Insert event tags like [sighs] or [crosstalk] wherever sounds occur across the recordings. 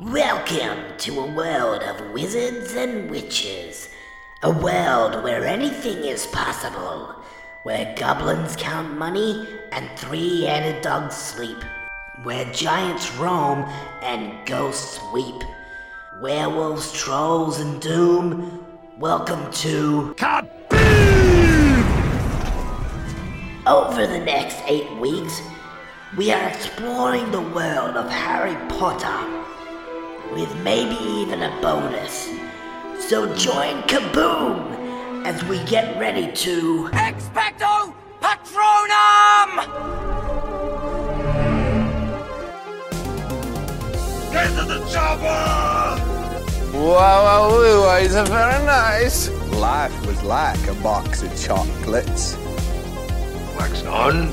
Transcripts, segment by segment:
Welcome to a world of wizards and witches. A world where anything is possible. Where goblins count money and three headed dogs sleep. Where giants roam and ghosts weep. Werewolves, trolls, and doom. Welcome to. Over the next eight weeks, we are exploring the world of Harry Potter with maybe even a bonus. So join Kaboom as we get ready to Expecto Patronum! Get to the chopper! Wow, wow, it's a very nice. Life was like a box of chocolates. Wax on,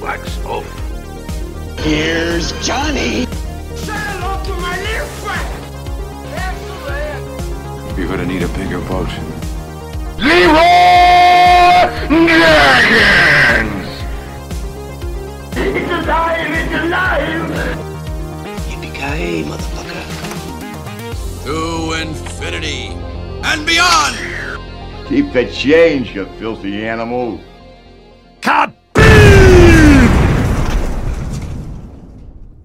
wax off. Here's Johnny. You're gonna need a bigger boat. Leroy Dragons! It's alive, it's alive! Yippee-ki-yay, motherfucker. To infinity and beyond! Keep the change, you filthy animal.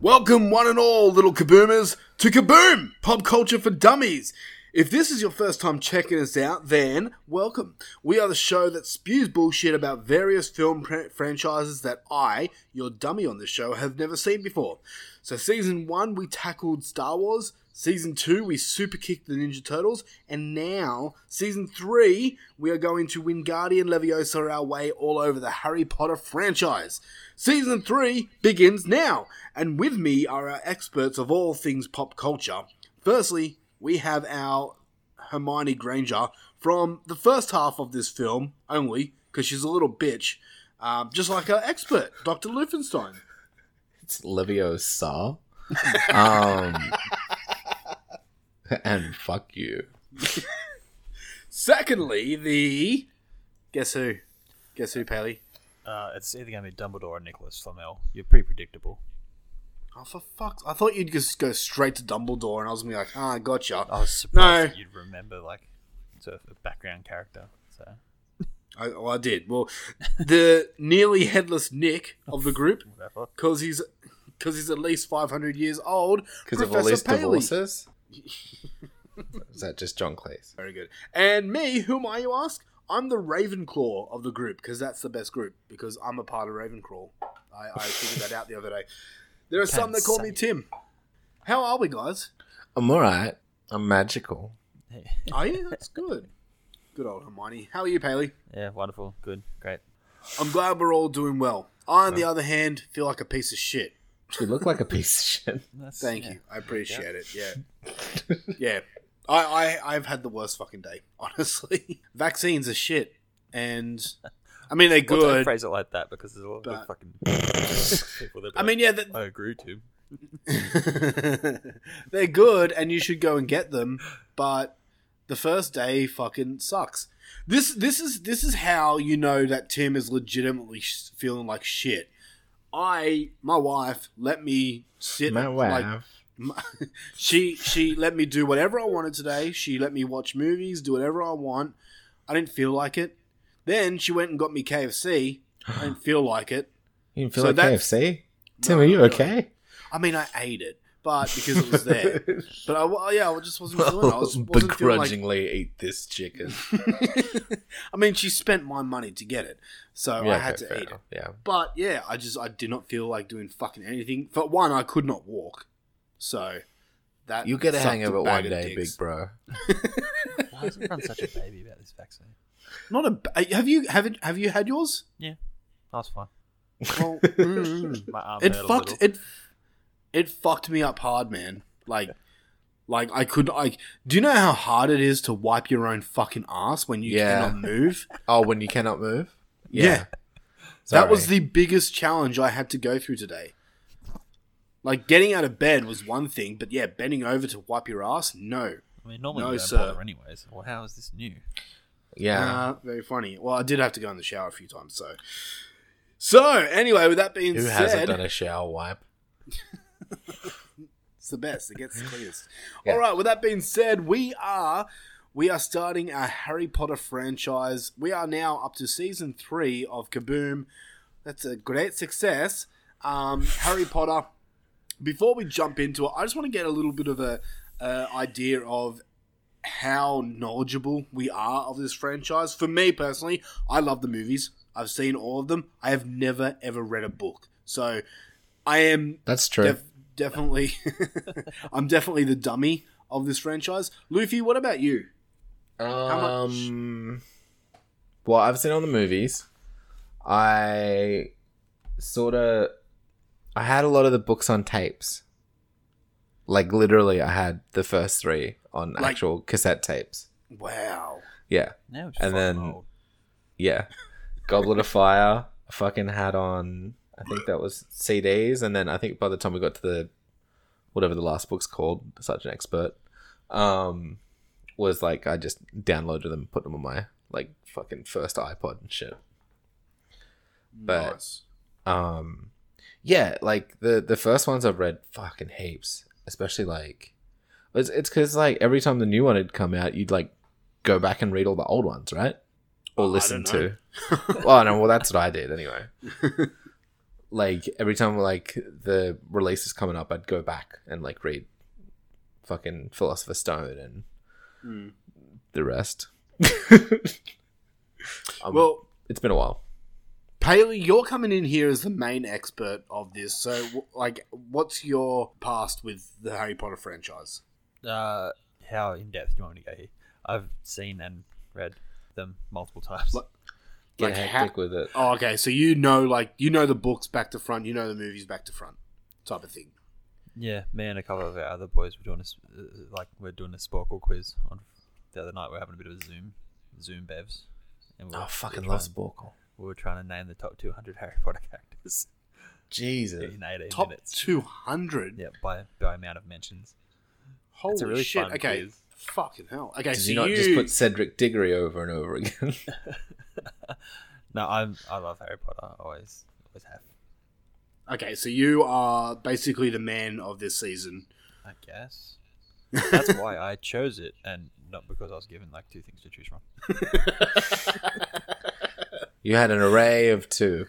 Welcome, one and all, little kaboomers, to Kaboom! Pop Culture for Dummies! If this is your first time checking us out, then welcome. We are the show that spews bullshit about various film pr- franchises that I, your dummy on the show, have never seen before. So, season one, we tackled Star Wars. Season two, we super kicked the Ninja Turtles. And now, season three, we are going to Wingardium Leviosa our way all over the Harry Potter franchise. Season three begins now. And with me are our experts of all things pop culture. Firstly, we have our Hermione Granger from the first half of this film only, because she's a little bitch, um, just like our expert, Dr. Lufenstein. It's Leviosa. [laughs] um, [laughs] and fuck you. Secondly, the. Guess who? Guess who, Paley? Uh, it's either going to be Dumbledore or Nicholas Flamel. You're pretty predictable. Oh, for fuck's I thought you'd just go straight to Dumbledore, and I was gonna be like, ah, gotcha. I was surprised No. that you'd remember like sort of a background character. So I, well, I did. Well, the nearly headless Nick of the group, whatever. because he's because he's at least five hundred years old. Because of all Professor these Paley. divorces? [laughs] Is that just John Cleese? Very good. And me, whom are you ask? I'm the Ravenclaw of the group because that's the best group because I'm a part of Ravenclaw. I, I figured that out the other day. There are some that call me say. Tim. How are we, guys? I'm alright. I'm magical. Are you? That's good. Good old Hermione. How are you, Paley? yeah, wonderful, good, great. I'm glad we're all doing well. I, on the other hand, feel like a piece of shit. You look like a [laughs] piece of shit. That's, Thank yeah. you. I appreciate it. Yeah. [laughs] yeah. I, I, I've had the worst fucking day, [laughs] honestly. Vaccines are shit. And, I mean, they're Well, don't good. phrase it like that because there's a lot but- of fucking people that. I mean, yeah, that- I agree to. they're good and you should go and get them, but the first day fucking sucks. This this is this is how you know that Tim is legitimately sh- feeling like shit. I my wife let me sit My like wife. my- [laughs] she she let me do whatever I wanted today. She let me watch movies, do whatever I want. I didn't feel like it. Then she went and got me KFC. I didn't [gasps] feel like it. You didn't feel So like KFC? Tim, are you okay? I mean, I ate it, but because it was there. [laughs] but I, well, yeah, I just wasn't feeling it. I was, wasn't feeling like, Begrudgingly eat this chicken. [laughs] I mean, she spent my money to get it, so I had okay, to fair eat it. Yeah. But yeah, I just I did not feel like doing fucking anything. For one, I could not walk, so that You'll get a sucked hang of it bag one day, dicks. big bro. [laughs] Why is everyone such a baby about this vaccine? Not a. ba- Have you have it, have you had yours? Yeah, I was fine. Well, mm, My arm it hurt fucked little. it. It fucked me up hard, man. Like, like I could like. Do you know how hard it is to wipe your own fucking ass when you Yeah. cannot move? [laughs] Oh, when you cannot move? Yeah. That was the biggest challenge I had to go through today. Like getting out of bed was one thing, but yeah, bending over to wipe your ass, no. I mean, normally No, you don't sir. bother anyways. Well, how is this new? Yeah. Uh, very funny. Well, I did have to go in the shower a few times, so. So anyway, with that being said. Who said, hasn't done a shower wipe? [laughs] [laughs] It's the best. It gets the cleanest. Yeah. All right. With that being said, we are we are starting our Harry Potter franchise. We are now up to season three of Kaboom. That's a great success. Um, Harry Potter. Before we jump into it, I just want to get a little bit of a uh, idea of how knowledgeable we are of this franchise. For me personally, I love the movies. I've seen all of them. I have never ever read a book, so I am That's true. def- definitely [laughs] I'm definitely the dummy of this franchise. Luffy, what about you? much? Um, well, I've seen all the movies. I sort of, I had a lot of the books on tapes. Like literally, I had the first three on Like- actual cassette tapes. Wow. Yeah, Now and then old. yeah, Goblet of Fire. I fucking had on. I think that was CDs, and then I think by the time we got to the whatever the last book's called, such an expert, um, was like I just downloaded them, put them on my like fucking first iPod and shit. But nice. um, yeah, like the the first ones I've read fucking heaps, especially like it's it's because like every time the new one had come out, you'd like go back and read all the old ones, right? Or listen to. [laughs] well, no, well that's what I did anyway. [laughs] like every time like the release is coming up, I'd go back and like read fucking Philosopher's Stone and Hmm. the rest. [laughs] Um, Well, it's been a while. Paley, you're coming in here as the main expert of this. So, like, what's your past with the Harry Potter franchise? Uh, how in depth do you want me to go here? I've seen and read them multiple times. Like- Get Like, hectic ha- with it. Oh, okay. So you know, like, you know the books back to front. You know the movies back to front, type of thing. Yeah, me and a couple of our other boys were doing this, uh, like we're doing a Sporcle quiz on the other night. We are having a bit of a Zoom, Zoom bevs. And we Oh, fucking we were love trying- Sporcle. We were trying to name the top 200 Harry Potter characters Jesus. in 18 Top minutes. two hundred. Yeah, by by amount of mentions. Holy It's a really shit! fun Okay, quiz. Fucking hell. Okay, Did so you not you just put Cedric Diggory over and over again? [laughs] [laughs] No, I'm I love Harry Potter. Always, always have. okay, so you are basically the man of this season. I guess that's why I chose it, and not because I was given like two things to choose from. [laughs] you had an array of two.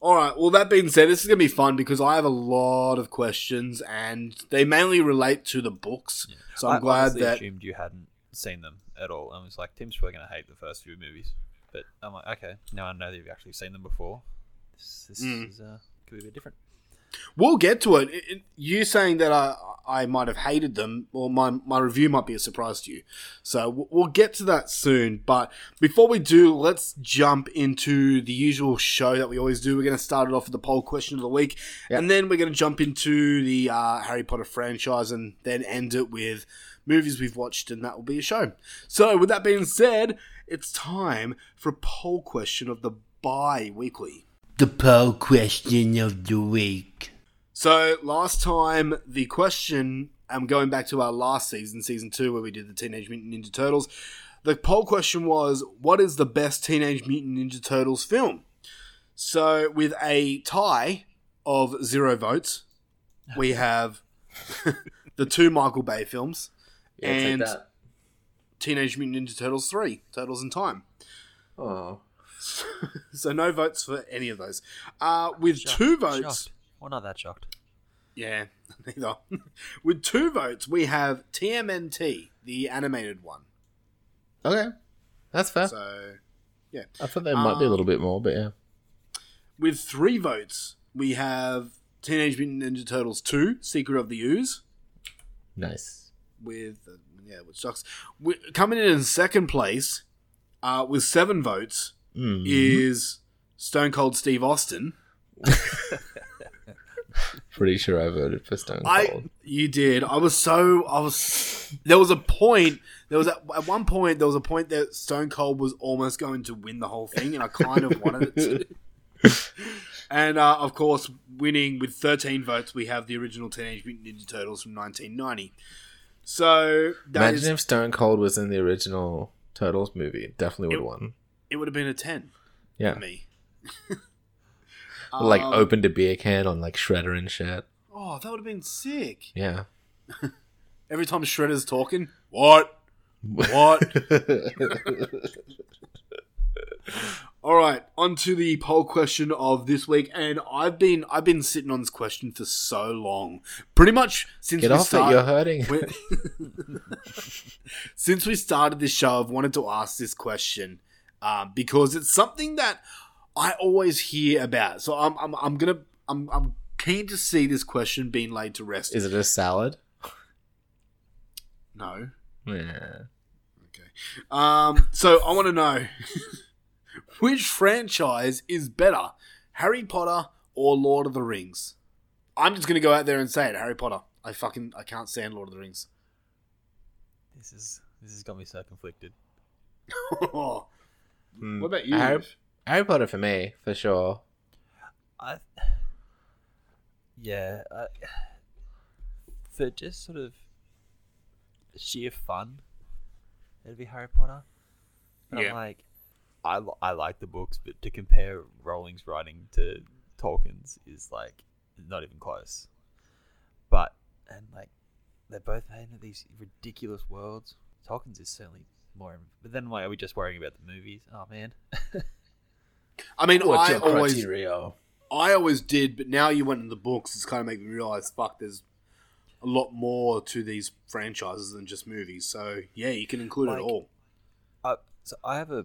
All right. Well, that being said, this is gonna be fun because I have a lot of questions, and they mainly relate to the books. So I'm I glad that assumed you hadn't seen them at all. I was like, Tim's probably going to hate the first few movies, but I'm like, okay, now I know that you've actually seen them before. This, this Mm. is uh, could be a bit different. We'll get to it. You saying that I I might have hated them, or my my review might be a surprise to you. So we'll get to that soon. But before we do, let's jump into the usual show that we always do. We're going to start it off with the poll question of the week, and then we're going to jump into the uh, Harry Potter franchise, and then end it with movies we've watched, and that will be a show. So with that being said, it's time for a poll question of the bi-weekly. The poll question of the week. So last time the question, I'm going back to our last season, season two, where we did the Teenage Mutant Ninja Turtles. The poll question was, "What is the best Teenage Mutant Ninja Turtles film?" So with a tie of zero votes, we [laughs] have [laughs] the two Michael Bay films Yeah, take and that. Teenage Mutant Ninja Turtles three, Turtles in Time. Oh. [laughs] so no votes for any of those. Uh, with two votes. Shocked. Well, not that shocked. Yeah, [laughs] neither. [laughs] With two votes, we have TMNT, the animated one. Okay. That's fair. So, yeah. I thought there might be a little bit more, but yeah. With three votes, we have Teenage Mutant Ninja Turtles 2, Secret of the Ooze, Nice. with, uh, yeah, which sucks. we coming in in second place, uh, with seven votes, Mhm. is Stone Cold Steve Austin. [laughs] Pretty sure I voted for Stone Cold. I you did. I was so I was. There was a point. There was at, at one point. There was a point that Stone Cold was almost going to win the whole thing, and I kind of wanted it to. [laughs] And uh, of course, winning with 13 votes, we have the original Teenage Mutant Ninja Turtles from 1990. So that Imagine is, if Stone Cold was in the original Turtles movie. It definitely would have won. It would have been a 10 Yeah. for me. [laughs] like Um, opened a beer can on like Shredder and shit. Oh, that would have been sick. Yeah. [laughs] Every time Shredder's talking, what? What? [laughs] All right, on to the poll question of this week, and I've been I've been sitting on this question for so long, pretty much since Get we off it, started. you're hurting. since we started this show, I've wanted to ask this question um, because it's something that I always hear about. So I'm I'm, I'm gonna I'm I'm keen to see this question being laid to rest. Is it a salad? no. Yeah. Okay. Um, so I want to know [laughs] which franchise is better, Harry Potter or Lord of the Rings? I'm just gonna go out there and say it, Harry Potter. I fucking I can't stand Lord of the Rings. This is this has got me so conflicted. [laughs] what Hmm. about you? Harry, Harry Potter for me, for sure. I yeah, I, for just sort of sheer fun, it'd be Harry Potter. But Yeah. I'm like, I I like the books, but to compare Rowling's writing to Tolkien's is like not even close. But and like they're both made into these ridiculous worlds. Tolkien's is certainly more. But then why are we just worrying about the movies? Oh man. [laughs] I mean, What's I your always criteria? I always did, but now you went in the books, it's kind of making me realize, fuck, there's a lot more to these franchises than just movies. So yeah, you can include it all. Uh, so I have a,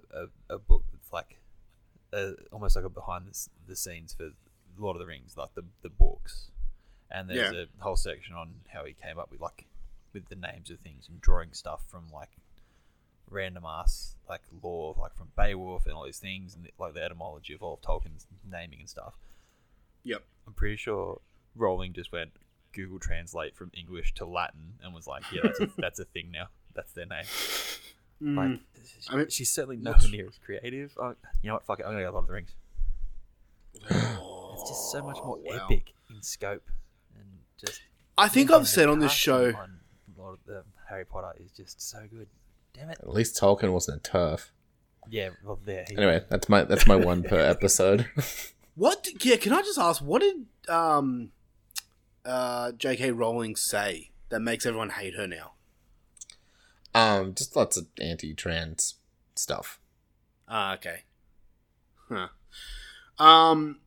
a, a book that's like uh almost like a behind the, the scenes for Lord of the Rings, like the the books, and there's Yeah. a whole section on how he came up with like with the names of things and drawing stuff from like random ass like lore, like from Beowulf and all these things, and like the etymology of all of Tolkien's naming and stuff. Yep. I'm pretty sure Rowling just went Google Translate from English to Latin and was like, yeah, that's a, [laughs] that's a thing now. That's their name. Like, Mm. she- I mean, she's certainly what's- nowhere near as creative. Oh, you know what? Fuck it. I'm gonna go Lord of the Rings. it's just so much more Oh, wow. epic in scope, and just. I think I've said on this show- on Lord of the Harry Potter is just so good. Damn it. At least Tolkien wasn't a turf. Yeah. Well, there. he- Anyway, that's my that's my one per [laughs] episode. [laughs] What? Yeah, can I just ask, what did um, uh, J.K. Rowling say that makes everyone hate her now? um, just lots of anti-trans stuff. Ah, okay. Huh. Um,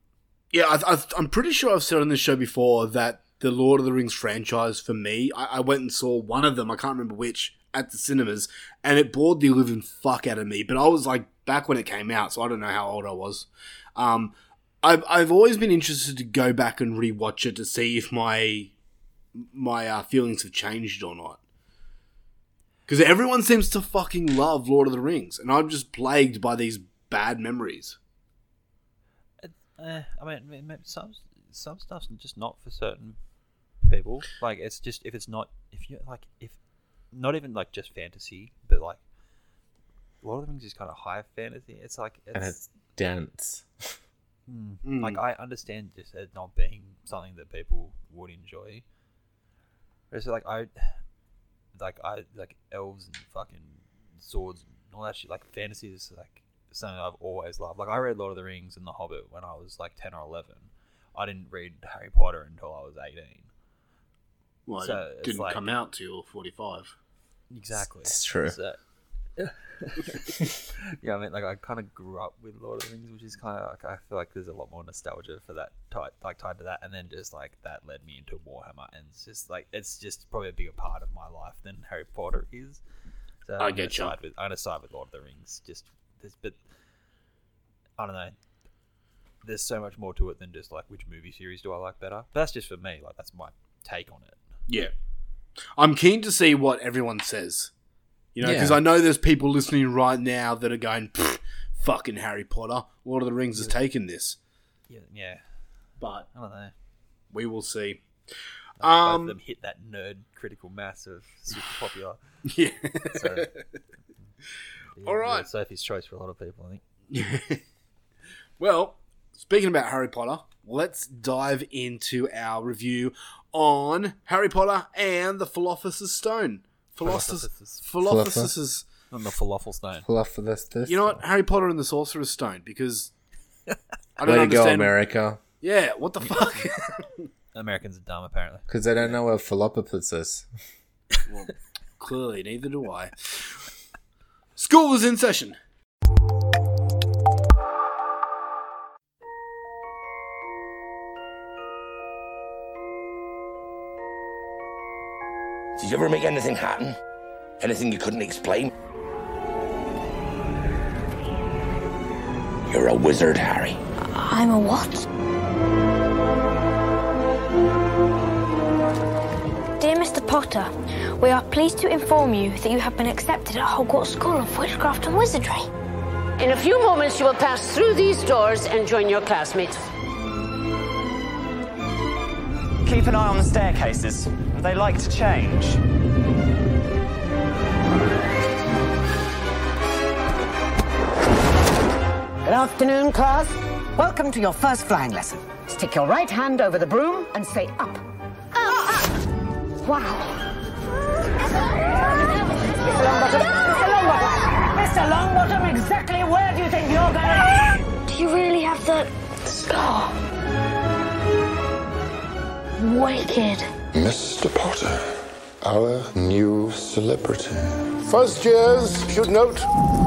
yeah, I, I, I'm pretty sure I've said on this show before that the Lord of the Rings franchise for me, I, I went and saw one of them, I can't remember which, at the cinemas, and it bored the living fuck out of me. But I was like back when it came out, so I don't know how old I was. Um, I've I've always been interested to go back and rewatch it to see if my my uh, feelings have changed or not. Because everyone seems to fucking love Lord of the Rings, and I'm just plagued by these bad memories. I mean, I mean, some some stuff's just not for certain people. Like, it's just if it's not if you like if not even like just fantasy, but like a lot of the things is kind of high fantasy. It's like it's, And it's dense. Mm. Mm. Like I understand just it not being something that people would enjoy. It's like I, like I like elves and fucking swords and all that shit. Like fantasy is like something I've always loved. Like I read Lord of the Rings and The Hobbit when I was like ten or eleven. I didn't read Harry Potter until I was eighteen. Well, So, it didn't like- come out till 45. Exactly. It's true. Uh, so- [laughs] yeah, I mean, like I kind of grew up with Lord of the Rings, which is kind of like I feel like there's a lot more nostalgia for that tied like tied to that, and then just like that led me into Warhammer, and it's just like it's just probably a bigger part of my life than Harry Potter is. So I I'm get gonna ya. side with I'm gonna side with Lord of the Rings. Just this, but I don't know. There's so much more to it than just like which movie series do I like better. But that's just for me. Like that's my take on it. Yeah. I'm keen to see what everyone says. You know, because Yeah. I know there's people listening right now that are going, fucking Harry Potter. Lord of the Rings has taken this. Yeah, yeah. But I don't know. we will see. Like, both Um, of them hit that nerd critical mass of super popular. [laughs] Yeah. So, yeah, All right. Sophie's choice for a lot of people, I think. [laughs] well, speaking about Harry Potter, let's dive into our review on Harry Potter and the Philosopher's Stone. Philosopher's, Philosopher's- Philosopher's On the falafel stone. Fluff for this, this. You know what? Harry Potter and the Sorcerer's Stone, because [laughs] I don't Way to go, understand. America. Yeah, what the fuck? [laughs] Americans are dumb, apparently. Because they don't know where Philopopus is. [laughs] Well, clearly, neither do I. School is in session. Did you ever make anything happen? Anything you couldn't explain? You're a wizard, Harry. I'm a what? Dear Mr. Potter, we are pleased to inform you that you have been accepted at Hogwarts School of Witchcraft and Wizardry. In a few moments, you will pass through these doors and join your classmates. Keep an eye on the staircases. They like to change. Good afternoon, class. Welcome to your first flying lesson. Stick your right hand over the broom and say up. Wow. Mr. Longbottom, Mr. Longbottom, Mr. Longbottom, exactly where do you think you're going? Do you really have the scar? Wicked. Mr. Potter, our new celebrity. First years should note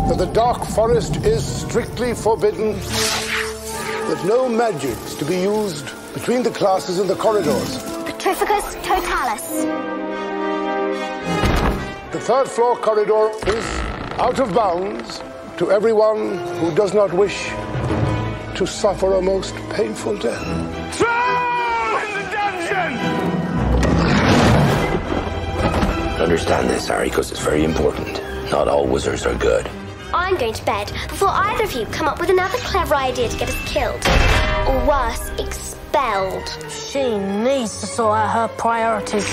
that the Dark Forest is strictly forbidden, that no magics to be used between the classes in the corridors. Petrificus totalus. The third floor corridor is out of bounds to everyone who does not wish to suffer a most painful death. Understand this, Harry, because it's very important. Not all wizards are good. I'm going to bed before either of you come up with another clever idea to get us killed. Or worse, expelled. She needs to sort out her priorities.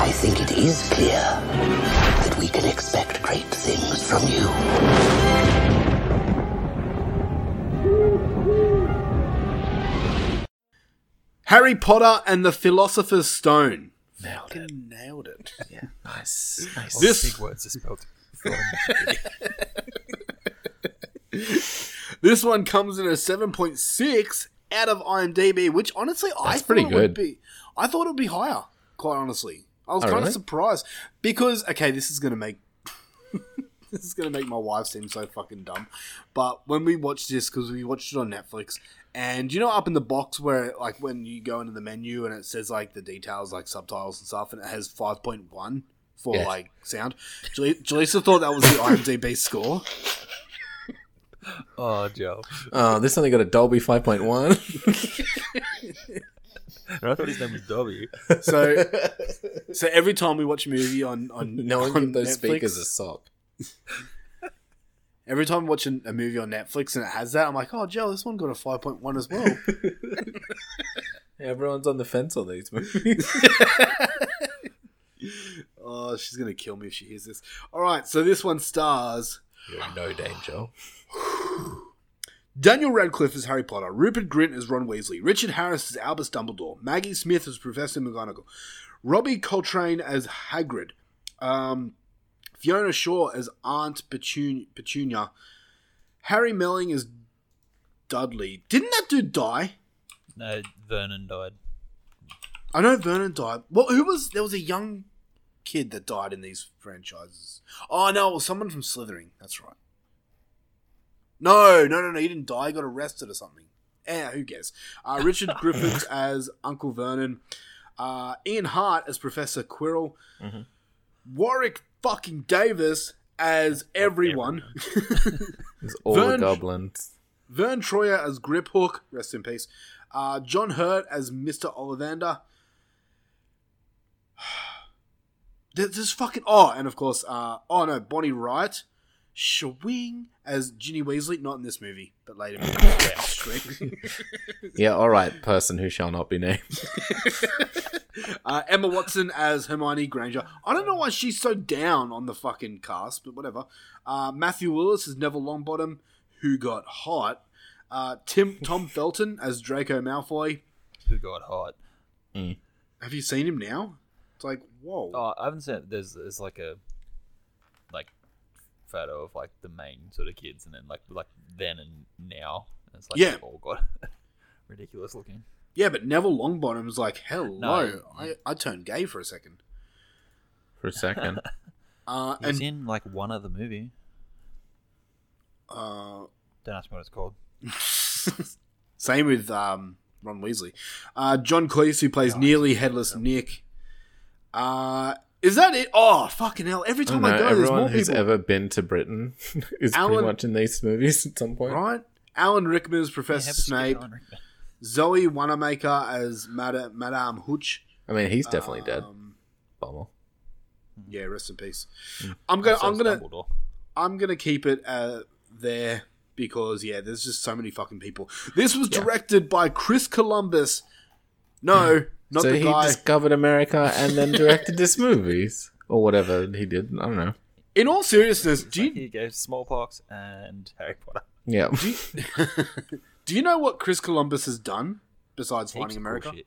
I think it is clear that we can expect great things from you. Harry Potter and the Philosopher's Stone. Nailed it. Nailed it. Yeah, nice. nice. This big words are spelled. [laughs] this one comes in a seven point six out of IMDb, which honestly I That's thought pretty it would good. be. I thought it would be higher. Quite honestly, I was Oh, kind really? of surprised because okay, this is gonna make [laughs] [laughs] this is gonna make my wife seem so fucking dumb. But when we watched this, because we watched it on Netflix, and you know up in the box where like when you go into the menu and it says like the details like subtitles and stuff, and it has five point one for Yeah. like sound. Jale- Jaleesa thought that was the IMDb score. Oh, Joe. Oh, this only got a Dolby 5.1. I thought his name was Dobby. So, so every time we watch a movie on on no one on give those Netflix, speakers a sock. Every time I watch a, movie on Netflix and it has that, I'm like, oh, Joe, this one got a five point one as well. [laughs] Everyone's on the fence on these movies. [laughs] oh, she's gonna kill me if she hears this. All right, so this one stars You're in no danger. [sighs] Daniel Radcliffe as Harry Potter, Rupert Grint as Ron Weasley, Richard Harris as Albus Dumbledore, Maggie Smith as Professor McGonagall, Robbie Coltrane as Hagrid, um, Fiona Shaw as Aunt Petun- Petunia, Harry Melling as Dudley. Didn't that dude die? No, Vernon died. I know Vernon died. Well, who was there? Was a young kid that died in these franchises. Oh no, it was someone from Slytherin. That's right. No, no, no, no. He didn't die. He got arrested or something. Eh, who cares? Uh, Richard [laughs] Griffiths as Uncle Vernon. Uh, Ian Hart as Professor Quirrell. Mhm. Warwick fucking Davis as everyone. [laughs] It's all Vern- the goblins. Vern Troyer as Griphook, rest in peace. Uh, John Hurt as Mr. Ollivander. [sighs] There's this fucking oh, and of course, uh, oh no, Bonnie Wright, Shawing as Ginny Weasley, not in this movie, but later. movie. [laughs] Yeah, all right, person who shall not be named. [laughs] uh, Emma Watson as Hermione Granger. I don't know why she's so down on the fucking cast, but whatever. Uh, Matthew Willis as Neville Longbottom, who got hot. Uh, Tim Tom [laughs] Felton as Draco Malfoy. Who got hot? Have you seen him now? It's like whoa. Oh, I haven't seen. it. There's there's like a like photo of like the main sort of kids, and then like like then and now. And it's like Yeah. they've all got [laughs] ridiculous looking. Yeah, but Neville Longbottom Longbottom's like, hello, No. I, I turned gay for a second. For a second. [laughs] Uh, He's and in like one other movie. uh, Don't ask me what it's called. [laughs] same with um, Ron Weasley. Uh, John Cleese, who plays nearly headless Nick. Uh, is that it? Oh, fucking hell. Every I don't time I, know, go, there's everyone more who's people. ever been to Britain [laughs] is Alan- pretty much in these movies at some point. Right? Alan Rickman as Professor have a sketch Snape. Zoe Wanamaker as Madame, Madame Hooch. I mean, he's definitely dead. Um, Bummer. Yeah, rest in peace. Mm. I'm gonna, I'm gonna, Dumbledore. I'm gonna keep it uh, there because yeah, there's just so many fucking people. This was directed by Chris Columbus. No, [laughs] not so the he guy. discovered America and then directed this movies or whatever he did. I don't know. In all seriousness, do Here you you go, smallpox and Harry Potter. Yeah. do you, [laughs] do you know what Chris Columbus has done besides Heaps finding America? bullshit.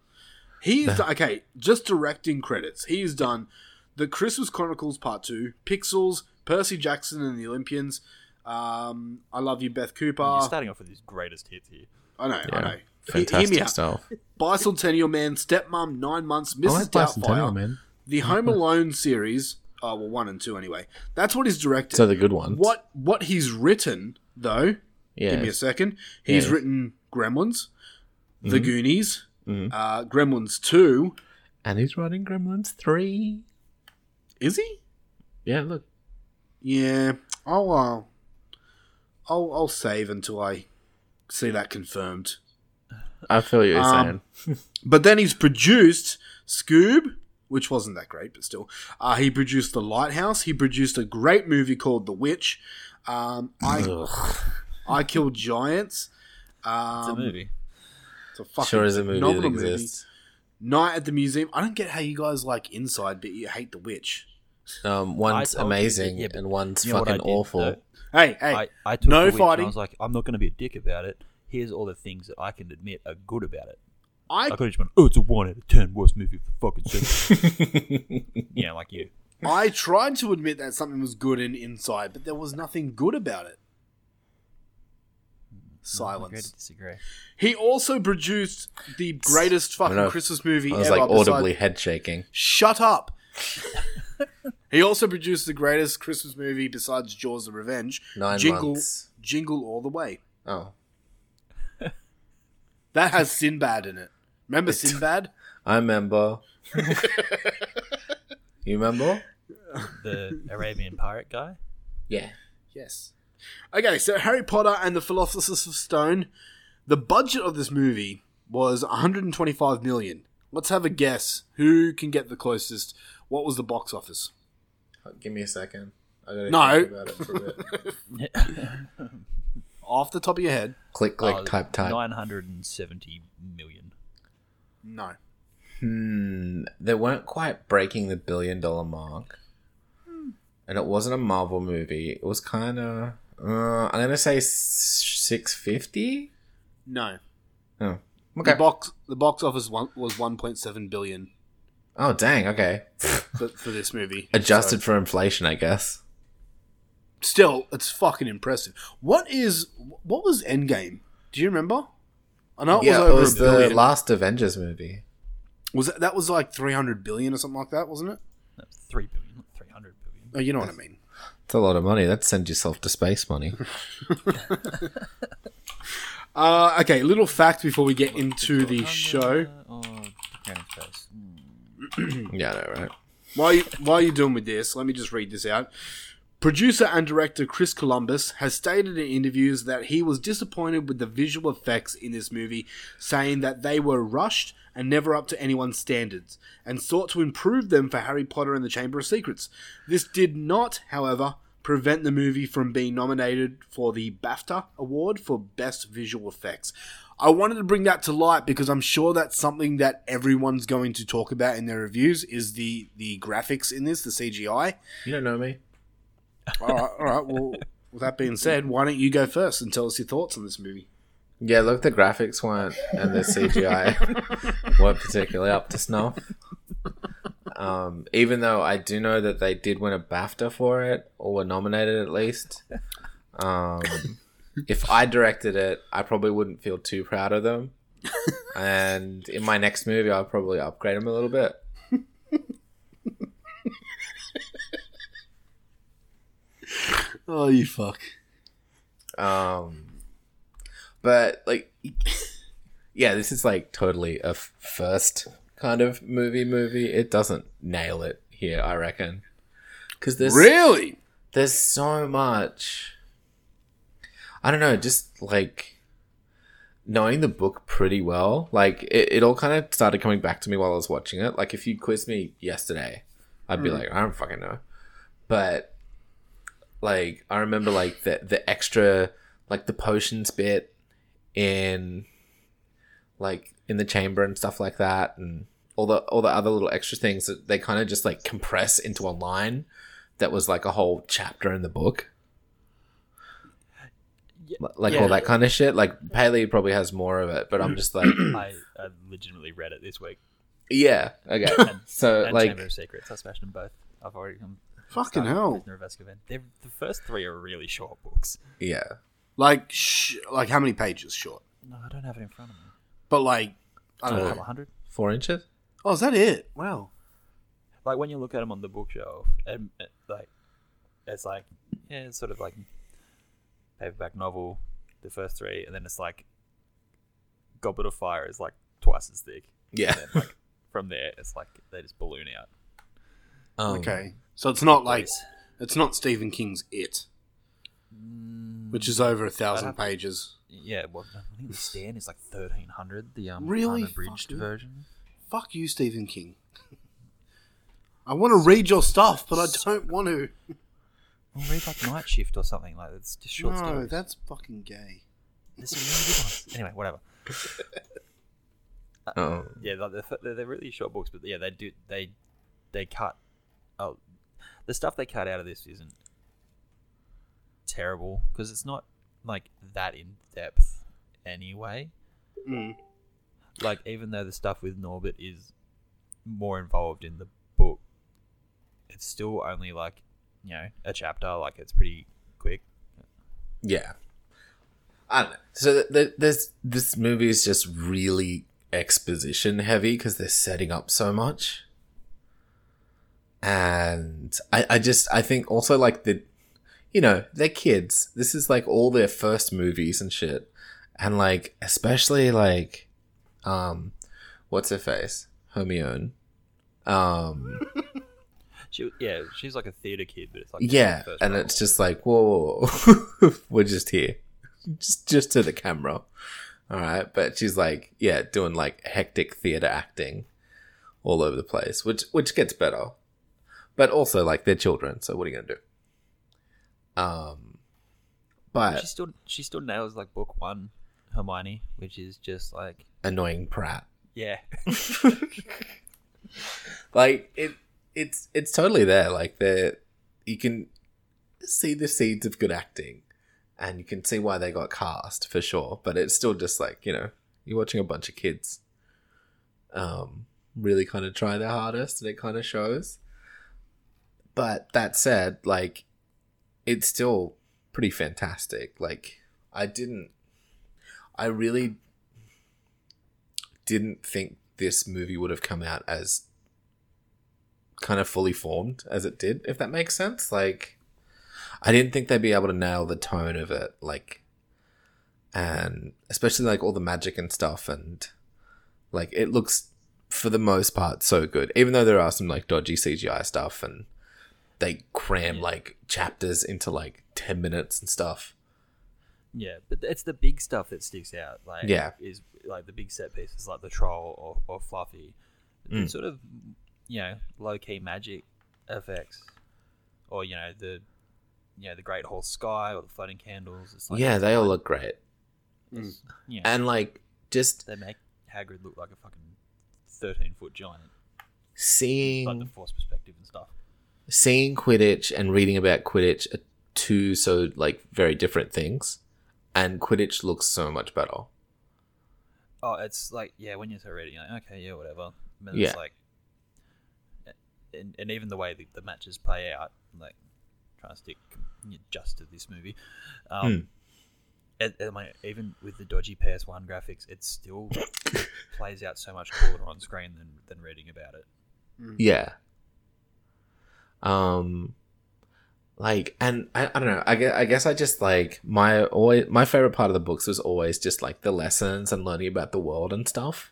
He's [laughs] okay. Just directing credits. He's done the Christmas Chronicles Part Two, Pixels, Percy Jackson and the Olympians. Um, I love you, Beth Cooper. You're starting off with his greatest hits here. I know, I know. Fantastic hear me out. stuff. Bicentennial Man, Stepmom, Nine Months, Mrs. like Bicentennial Doubtfire, Man. the Home Alone series. Oh well, one and two anyway. That's what he's directed. So the good ones. What what he's written though? Give me a second. He's Yes. written Gremlins, The Mhm. Goonies, Mhm. uh, Gremlins Two. And he's writing Gremlins 3. Is he? Yeah, look. Yeah, I'll uh, I'll I'll save until I see that confirmed. I feel you're Um, saying. But then he's produced Scoob, which wasn't that great, but still. Uh, he produced The Lighthouse. He produced a great movie called The Witch. Um, I I Killed Giants. Um, It's a movie. It's a fucking Sure is a movie that phenomenal movie. Night at the Museum. I don't get how you guys like Inside, but you hate The Witch. Um, one's I told you, amazing yeah, and one's you know fucking did, awful. though? Hey, hey, I, I took no the witch and fighting. I was like, I'm not going to be a dick about it. Here's all the things that I can admit are good about it. I I could have just went, oh, it's a one out of ten worst movie of the fucking [laughs] century. yeah, like you. I tried to admit that something was good in Inside, but there was nothing good about it. Mm, agree to Silence. disagree. He also produced the greatest fucking know. Christmas movie I was ever. like besides- audibly head shaking. Shut up. [laughs] he also produced the greatest Christmas movie besides Jaws: The Revenge. Nine Jingle, months. Jingle All the Way. Oh. That has Sinbad in it. Remember Sinbad? [laughs] I remember. [laughs] you remember? The Arabian pirate guy. Yeah. Yes. Okay, so Harry Potter and the Philosopher's Stone. The budget of this movie was 125 million. Let's have a guess. Who can get the closest? What was the box office? Give me a second. I gotta No. [laughs] think about it for a bit. Off the top of your head. click, click, Oh, type, type. 970 million. No. Hmm. They weren't quite breaking the billion dollar mark. And it wasn't a Marvel movie. It was kind of. Uh, I'm gonna say six fifty. No. Oh, The okay. box the box office one, was 1.7 billion Oh, dang. Okay. for, for this movie. [laughs] Adjusted So- for inflation, I guess. Still, it's fucking impressive. What is what was Endgame? Do you remember? I know it yeah, was over it was a the billion. last Avengers movie. Was that, that was like 300 billion or something like that, wasn't it? No, 3 billion, not 300 billion. Oh, you know what I mean. It's a lot of money. That sends yourself to space money. [laughs] [laughs] Uh, okay, little fact before we get into the show. Oh, Granny's face. yeah, I know, right? While you, while you're doing with this, let me just read this out. Producer and director Chris Columbus has stated in interviews that he was disappointed with the visual effects in this movie, saying that they were rushed and never up to anyone's standards, and sought to improve them for Harry Potter and the Chamber of Secrets. This did not, however, prevent the movie from being nominated for the BAFTA award for Best Visual Effects. I wanted to bring that to light because I'm sure that's something that everyone's going to talk about in their reviews is the the graphics in this, the CGI. You don't know me. All right, all right. Well, with that being said, why don't you go first and tell us your thoughts on this movie? Yeah, look, the graphics weren't and the CGI [laughs] weren't particularly up to snuff. Um, even though I do know that they did win a BAFTA for it, or were nominated at least. Um, if I directed it, I probably wouldn't feel too proud of them. [laughs] and in my next movie, I'll probably upgrade them a little bit. Oh, you fuck. Um, but like, yeah, this is like totally a f- first kind of movie. Movie. It doesn't nail it here, I reckon. Because there's Really? there's so much. I don't know, just like knowing the book pretty well. Like it, it all kind of started coming back to me while I was watching it. Like if you quiz me yesterday, I'd be Mm. like, I don't fucking know. But like I remember like the the extra like the potions bit in like in the chamber and stuff like that and all the all the other little extra things that they kind of just like compress into a line that was like a whole chapter in the book. Li- Like yeah. all that kind of shit. Like Paley probably has more of it, but I'm just like [clears throat] I, I legitimately read it this week. Yeah, okay. And, [laughs] So, and like- Chamber of Secrets, I smashed them both. I've already come. Fucking hell. Prisoner of Azkaban. They're, the first three are really short books. Yeah. Like, sh- like how many pages short? No, I don't have it in front of me. But like, I don't A know. hundred. Four inches? Oh, is that it? Wow. Like when you look at them on the bookshelf, and like it's like yeah, it's sort of like paperback novel, the first three, and then it's like Goblet of Fire is like twice as thick. Yeah. And then, like from there, it's like they just balloon out. Um, okay, so it's not like it's not Stephen King's It, which is over a thousand have pages. Yeah, well, I think the stand is like thirteen hundred. The um, Really? unabridged Fuck, dude. version. Fuck you, Stephen King. I want to read your stuff, but I don't want to. Well, read like Night Shift or something like it's just short no, stories. that's fucking gay. There's some really good ones. Anyway, whatever. Uh, [laughs] Oh. Yeah, like, they're, they're, they're really short books, but yeah, they do they they cut. Oh, the stuff they cut out of this isn't terrible because it's not like that in depth anyway. Mm. Like even though the stuff with Norbert is more involved in the book, it's still only like you know a chapter. Like it's pretty quick. Yeah. I don't know. So th- th- there's this movie is just really exposition heavy because they're setting up so much, and I I just I think also like the, you know, they're kids. This is like all their first movies and shit, and like especially like, um, what's her face, Hermione, um. [laughs] She yeah, she's like a theater kid, but it's like yeah, and role. it's just like, whoa, whoa, whoa. [laughs] we're just here, [laughs] just just to the camera, all right. But she's like, yeah, doing like hectic theater acting all over the place, which which gets better, but also like they're children, so what are you gonna do? Um, but she still she still nails like book one Hermione, which is just like annoying Pratt, yeah, [laughs] like it, it's it's totally there. Like there, you can see the seeds of good acting, and you can see why they got cast for sure. But it's still just like you know, you're watching a bunch of kids, um, really kind of try their hardest, and it kind of shows. But that said, like, it's still pretty fantastic. Like, I didn't, I really didn't think this movie would have come out as kind of fully formed as it did, if that makes sense. Like, I didn't think they'd be able to nail the tone of it, like, and especially like all the magic and stuff, and like it looks for the most part so good, even though there are some like dodgy CGI stuff, and they cram like chapters into like 10 minutes and stuff. yeah. But it's the big stuff that sticks out. Like Yeah. is like the big set pieces, like the troll or, or Fluffy. Mm. sort of you know low key magic effects, or you know the you know the Great Hall Sky or the floating candles. It's like yeah, they all look great. It's- yeah. And like just they make Hagrid look like a fucking thirteen foot giant. seeing Like the force perspective and stuff. Seeing Quidditch and reading about Quidditch are two so like very different things, and Quidditch looks so much better. Oh, it's like yeah, when you're so ready, you're like okay, yeah, whatever. But Yeah. it's like, and, and even the way the, the matches play out, like trying to stick just to this movie, um, it, I mean, even with the dodgy PS1 graphics, it still [laughs] plays out so much cooler on screen than than reading about it. Yeah. Um, like, and I, I don't know. I guess, I guess I just like my always my favorite part of the books was always just like the lessons and learning about the world and stuff.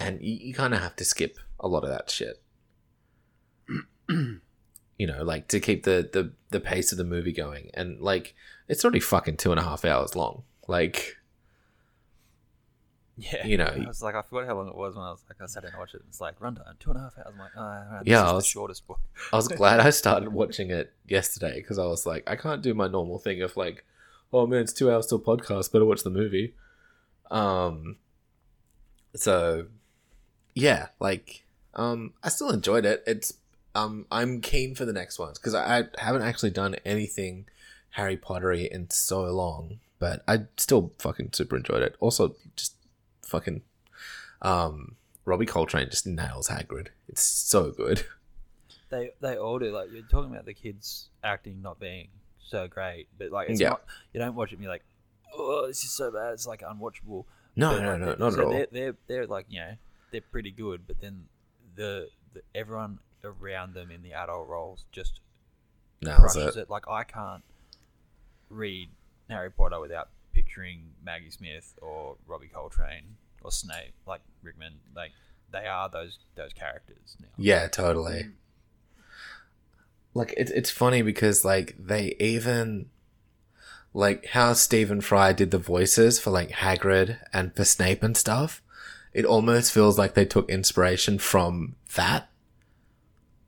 And you, you kind of have to skip a lot of that shit. [clears throat] you know, like to keep the, the the pace of the movie going, and like it's already fucking two and a half hours long. Like, Yeah, You know, I was like, I forgot how long it was when I was like, I sat down and watched it. It's like runtime, two and a half hours. I'm like, oh, all right, this yeah, is I the was shortest book. I was glad I [laughs] started watching it yesterday because I was like, I can't do my normal thing of like, oh man, it's two hours till podcast, better watch the movie. Um, so yeah, like, um, I still enjoyed it. It's um, I'm keen for the next ones because I, I haven't actually done anything Harry Pottery in so long, but I still fucking super enjoyed it. Also, just fucking um, Robbie Coltrane just nails Hagrid. It's so good. They they all do. Like you're talking about the kids acting not being so great, but like it's Yeah. not. You don't watch it and be like, oh, this is so bad. It's like unwatchable. No, But, no, no, not at all. They're, they're they're like you know they're pretty good, but then the, the everyone around them in the adult roles just Nails crushes it. it. Like I can't read Harry Potter without picturing Maggie Smith or Robbie Coltrane or Snape, like Rickman. Like they are those those characters now. Yeah, totally. Like it's it's funny because like they even like how Stephen Fry did the voices for like Hagrid and for Snape and stuff. It almost feels like they took inspiration from that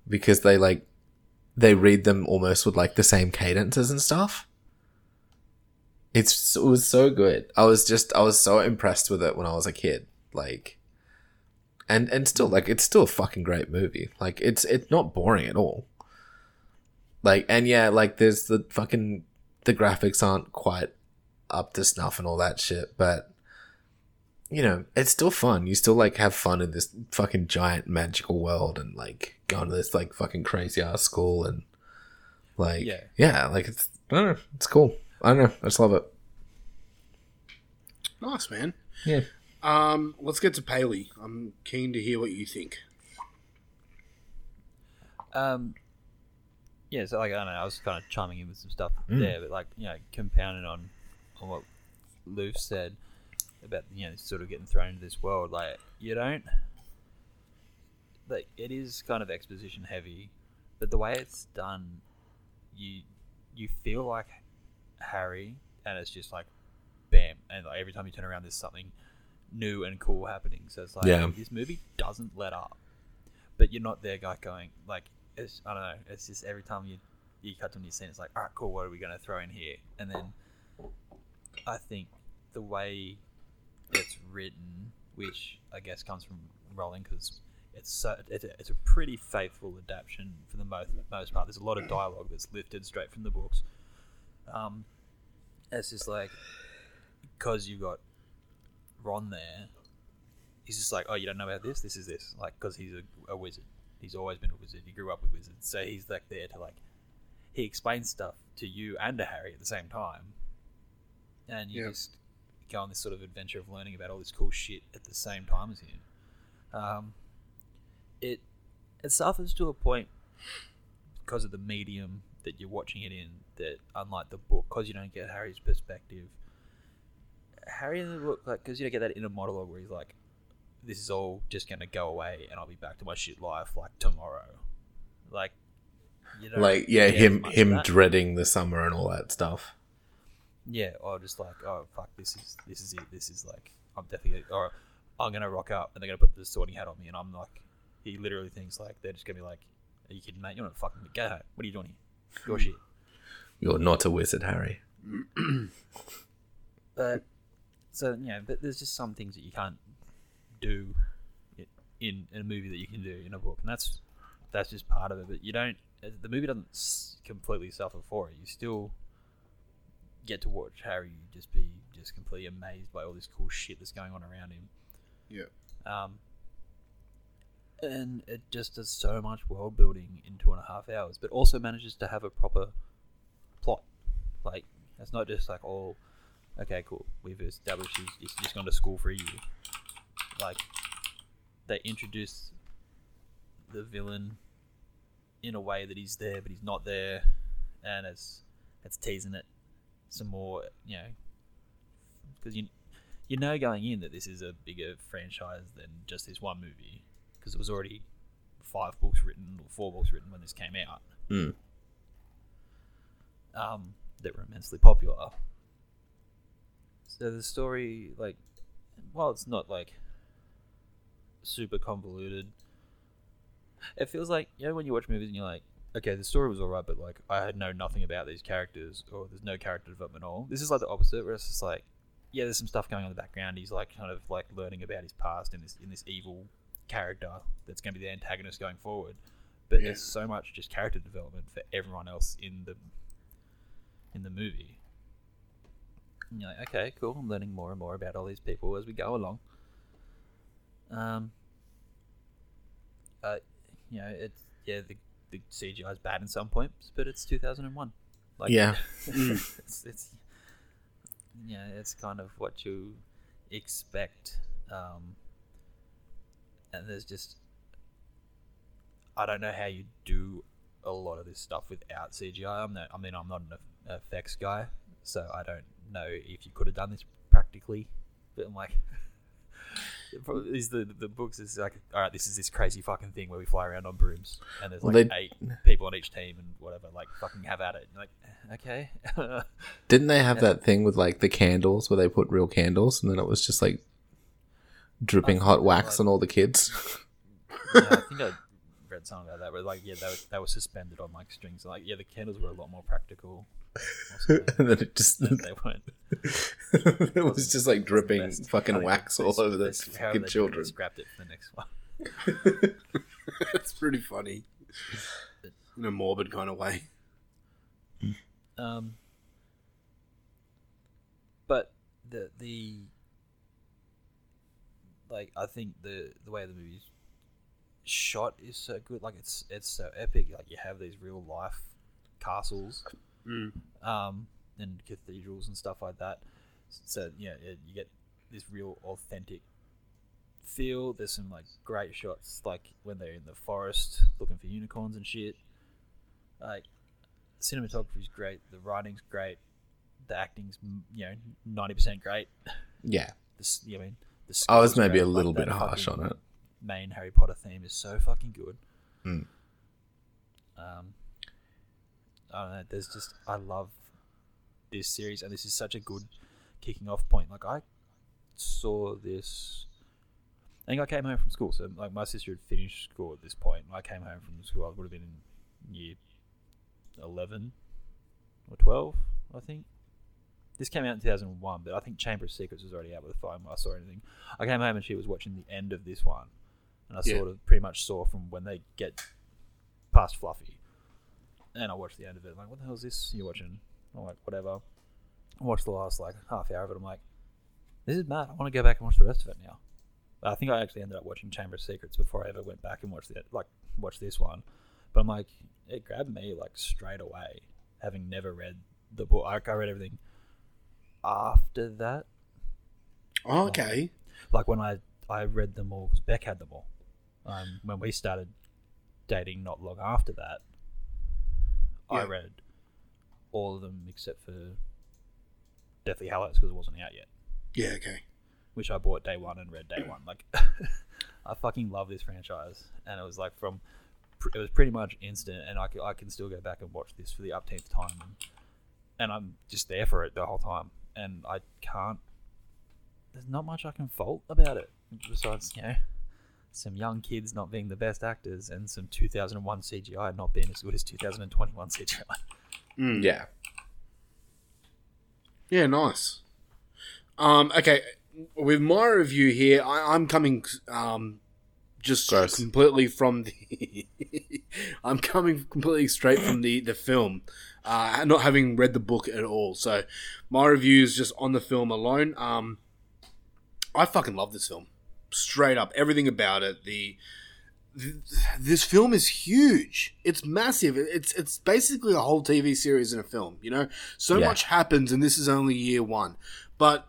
because they like they read them almost with like the same cadences and stuff. It's it was so good. I was just I was so impressed with it when I was a kid. Like and and still like it's still a fucking great movie. Like it's it's not boring at all. Like and yeah, like there's the fucking the graphics aren't quite up to snuff and all that shit, but you know, it's still fun. You still like have fun in this fucking giant magical world and like going to this like fucking crazy ass school and like Yeah. yeah, like it's I don't know, it's cool. I don't know, I just love it. Nice, man. Yeah. Um, let's get to Paley. I'm keen to hear what you think. Um, yeah, so like I don't know, I was kind of chiming in with some stuff Mm. there, but like you know, compounding on on what Lou said about you know sort of getting thrown into this world, like you don't like it is kind of exposition heavy, but the way it's done, you you feel like Harry, and it's just like bam, and like every time you turn around, there's something new and cool happening. So it's like Yeah. this movie doesn't let up but you're not there guy going like it's I don't know it's just every time you you cut to a new scene it's like all right cool what are we going to throw in here and then I think the way it's written which I guess comes from Rowling because it's so it's a, it's a pretty faithful adaptation for the most most part there's a lot of dialogue that's lifted straight from the books um it's just like because you've got Ron there he's just like, oh, you don't know about this? This is this, like, because he's a, a wizard. He's always been a wizard. He grew up with wizards, so he's like there to like, he explains stuff to you and to Harry at the same time, and you Yeah. just go on this sort of adventure of learning about all this cool shit at the same time as him. Um, it it suffers to a point because of the medium that you're watching it in. That unlike the book, because you don't get Harry's perspective. Harry in the book, like, because you don't get that inner monologue where he's like, "This is all just gonna go away, and I'll be back to my shit life like tomorrow." Like, you don't Like yeah, him him dreading the summer and all that stuff. Yeah, or just like, oh fuck, this is this is it. This is like, I'm definitely, or I'm gonna rock up and they're gonna put the sorting hat on me, and I'm like, he literally thinks like they're just gonna be like, are you kidding, mate? You're not fucking. Go home. What are you doing here? Your shit. You're not a wizard, Harry. [clears throat] But so you know, but there's just some things that you can't do in, in a movie that you can do in a book, and that's that's just part of it. But you don't. uh, The movie doesn't completely suffer for it. You still get to watch Harry just be just completely amazed by all this cool shit that's going on around him. Yeah. Um, and it just does so much world building in two and a half hours, but also manages to have a proper plot. Like it's not just like all okay, cool. We've established he's, he's just gone to school for a year. Like, they introduce the villain in a way that he's there, but he's not there, and it's it's teasing it some more, you know, because you you know going in that this is a bigger franchise than just this one movie, because it was already five books written or four books written when this came out. Mm. Um, that were immensely popular. So the story, like, while it's not like super convoluted. It feels like you know when you watch movies and you're like, okay, the story was alright, but like I had know nothing about these characters, or there's no character development at all. This is like the opposite, where it's just like, yeah, there's some stuff going on in the background. He's like kind of like learning about his past in this in this evil character that's going to be the antagonist going forward. But Yeah. there's so much just character development for everyone else in the in the movie. And you're like, okay, cool. I'm learning more and more about all these people as we go along. Um, uh, you know, it's yeah, the the CGI is bad in some points, but it's 2001. Like, Yeah. [laughs] it's, it's yeah, it's kind of what you expect. Um, and there's just I don't know how you do a lot of this stuff without CGI. I'm not, I mean, I'm not an eff- effects guy, so I don't know if you could have done this practically. But I'm like, [laughs] these the the books is like, all right, this is this crazy fucking thing where we fly around on brooms, and there's Well, like they- eight people on each team and whatever. Like, fucking have at it. And like, okay. [laughs] Didn't they have Yeah. that thing with like the candles where they put real candles and then it was just like dripping hot wax on all the kids? [laughs] [laughs] yeah, I think I read something about that. Where like, yeah, they were, they were suspended on like strings. Like, yeah, the candles were a lot more practical. [laughs] and then it just they weren't. it was just like dripping fucking wax all over the fucking children. Scrapped it for the next one. That's pretty funny. In a morbid kind of way. Um, but the the like I think the the way the movie's shot is so good. Like it's it's so epic. Like you have these real life castles, Mm. um, and cathedrals and stuff like that. So yeah, it, you get this real authentic feel. There's some like great shots, like when they're in the forest looking for unicorns and shit. Like cinematography's great, the writing's great, the acting's you know ninety percent great. Yeah. This, I mean, the I was maybe a little that bit harsh on it. Main Harry Potter theme is so fucking good. Mm. Um, I don't know. There's just I love this series, and this is such a good kicking off point. Like I saw this. I think I came home from school, so like my sister had finished school at this point. I came home from school. I would have been in year eleven or twelve, I think. This came out in 2001, but I think Chamber of Secrets was already out by the time I saw anything. I came home and she was watching the end of this one, and I Yeah. sort of pretty much saw from when they get past Fluffy, and I watched the end of it. I'm like, what the hell is this you're watching? I'm like, whatever. I watched the last like half hour of it. I'm like, this is mad. I want to go back and watch the rest of it now. But I think I actually ended up watching Chamber of Secrets before I ever went back and watched the like watched this one. But I'm like, it grabbed me like straight away, having never read the book. Like, I read everything after that. Oh, okay. Like when I I read them all because Beck had them all. Um, when we started dating, not long after that, I read all of them except for Deathly Hallows because it wasn't out yet. Yeah, okay. Which I bought day one and read day one. Like, [laughs] I fucking love this franchise, and it was like from it was pretty much instant, and I can, I can still go back and watch this for the upteenth time, and, and I'm just there for it the whole time, and I can't. There's not much I can fault about it besides you know some young kids not being the best actors and some 2001 CGI not being as good as 2021 CGI. Mm. Yeah. Yeah, nice. Um, okay, with my review here, I, I'm coming um, just completely from the. [laughs] I'm coming completely straight from the the film, uh, not having read the book at all. So my review is just on the film alone. Um, I fucking love this film, straight up. Everything about it, the th- this film is huge. It's massive. It's it's basically a whole TV series in a film. You know, so Yeah. much happens, and this is only year one. But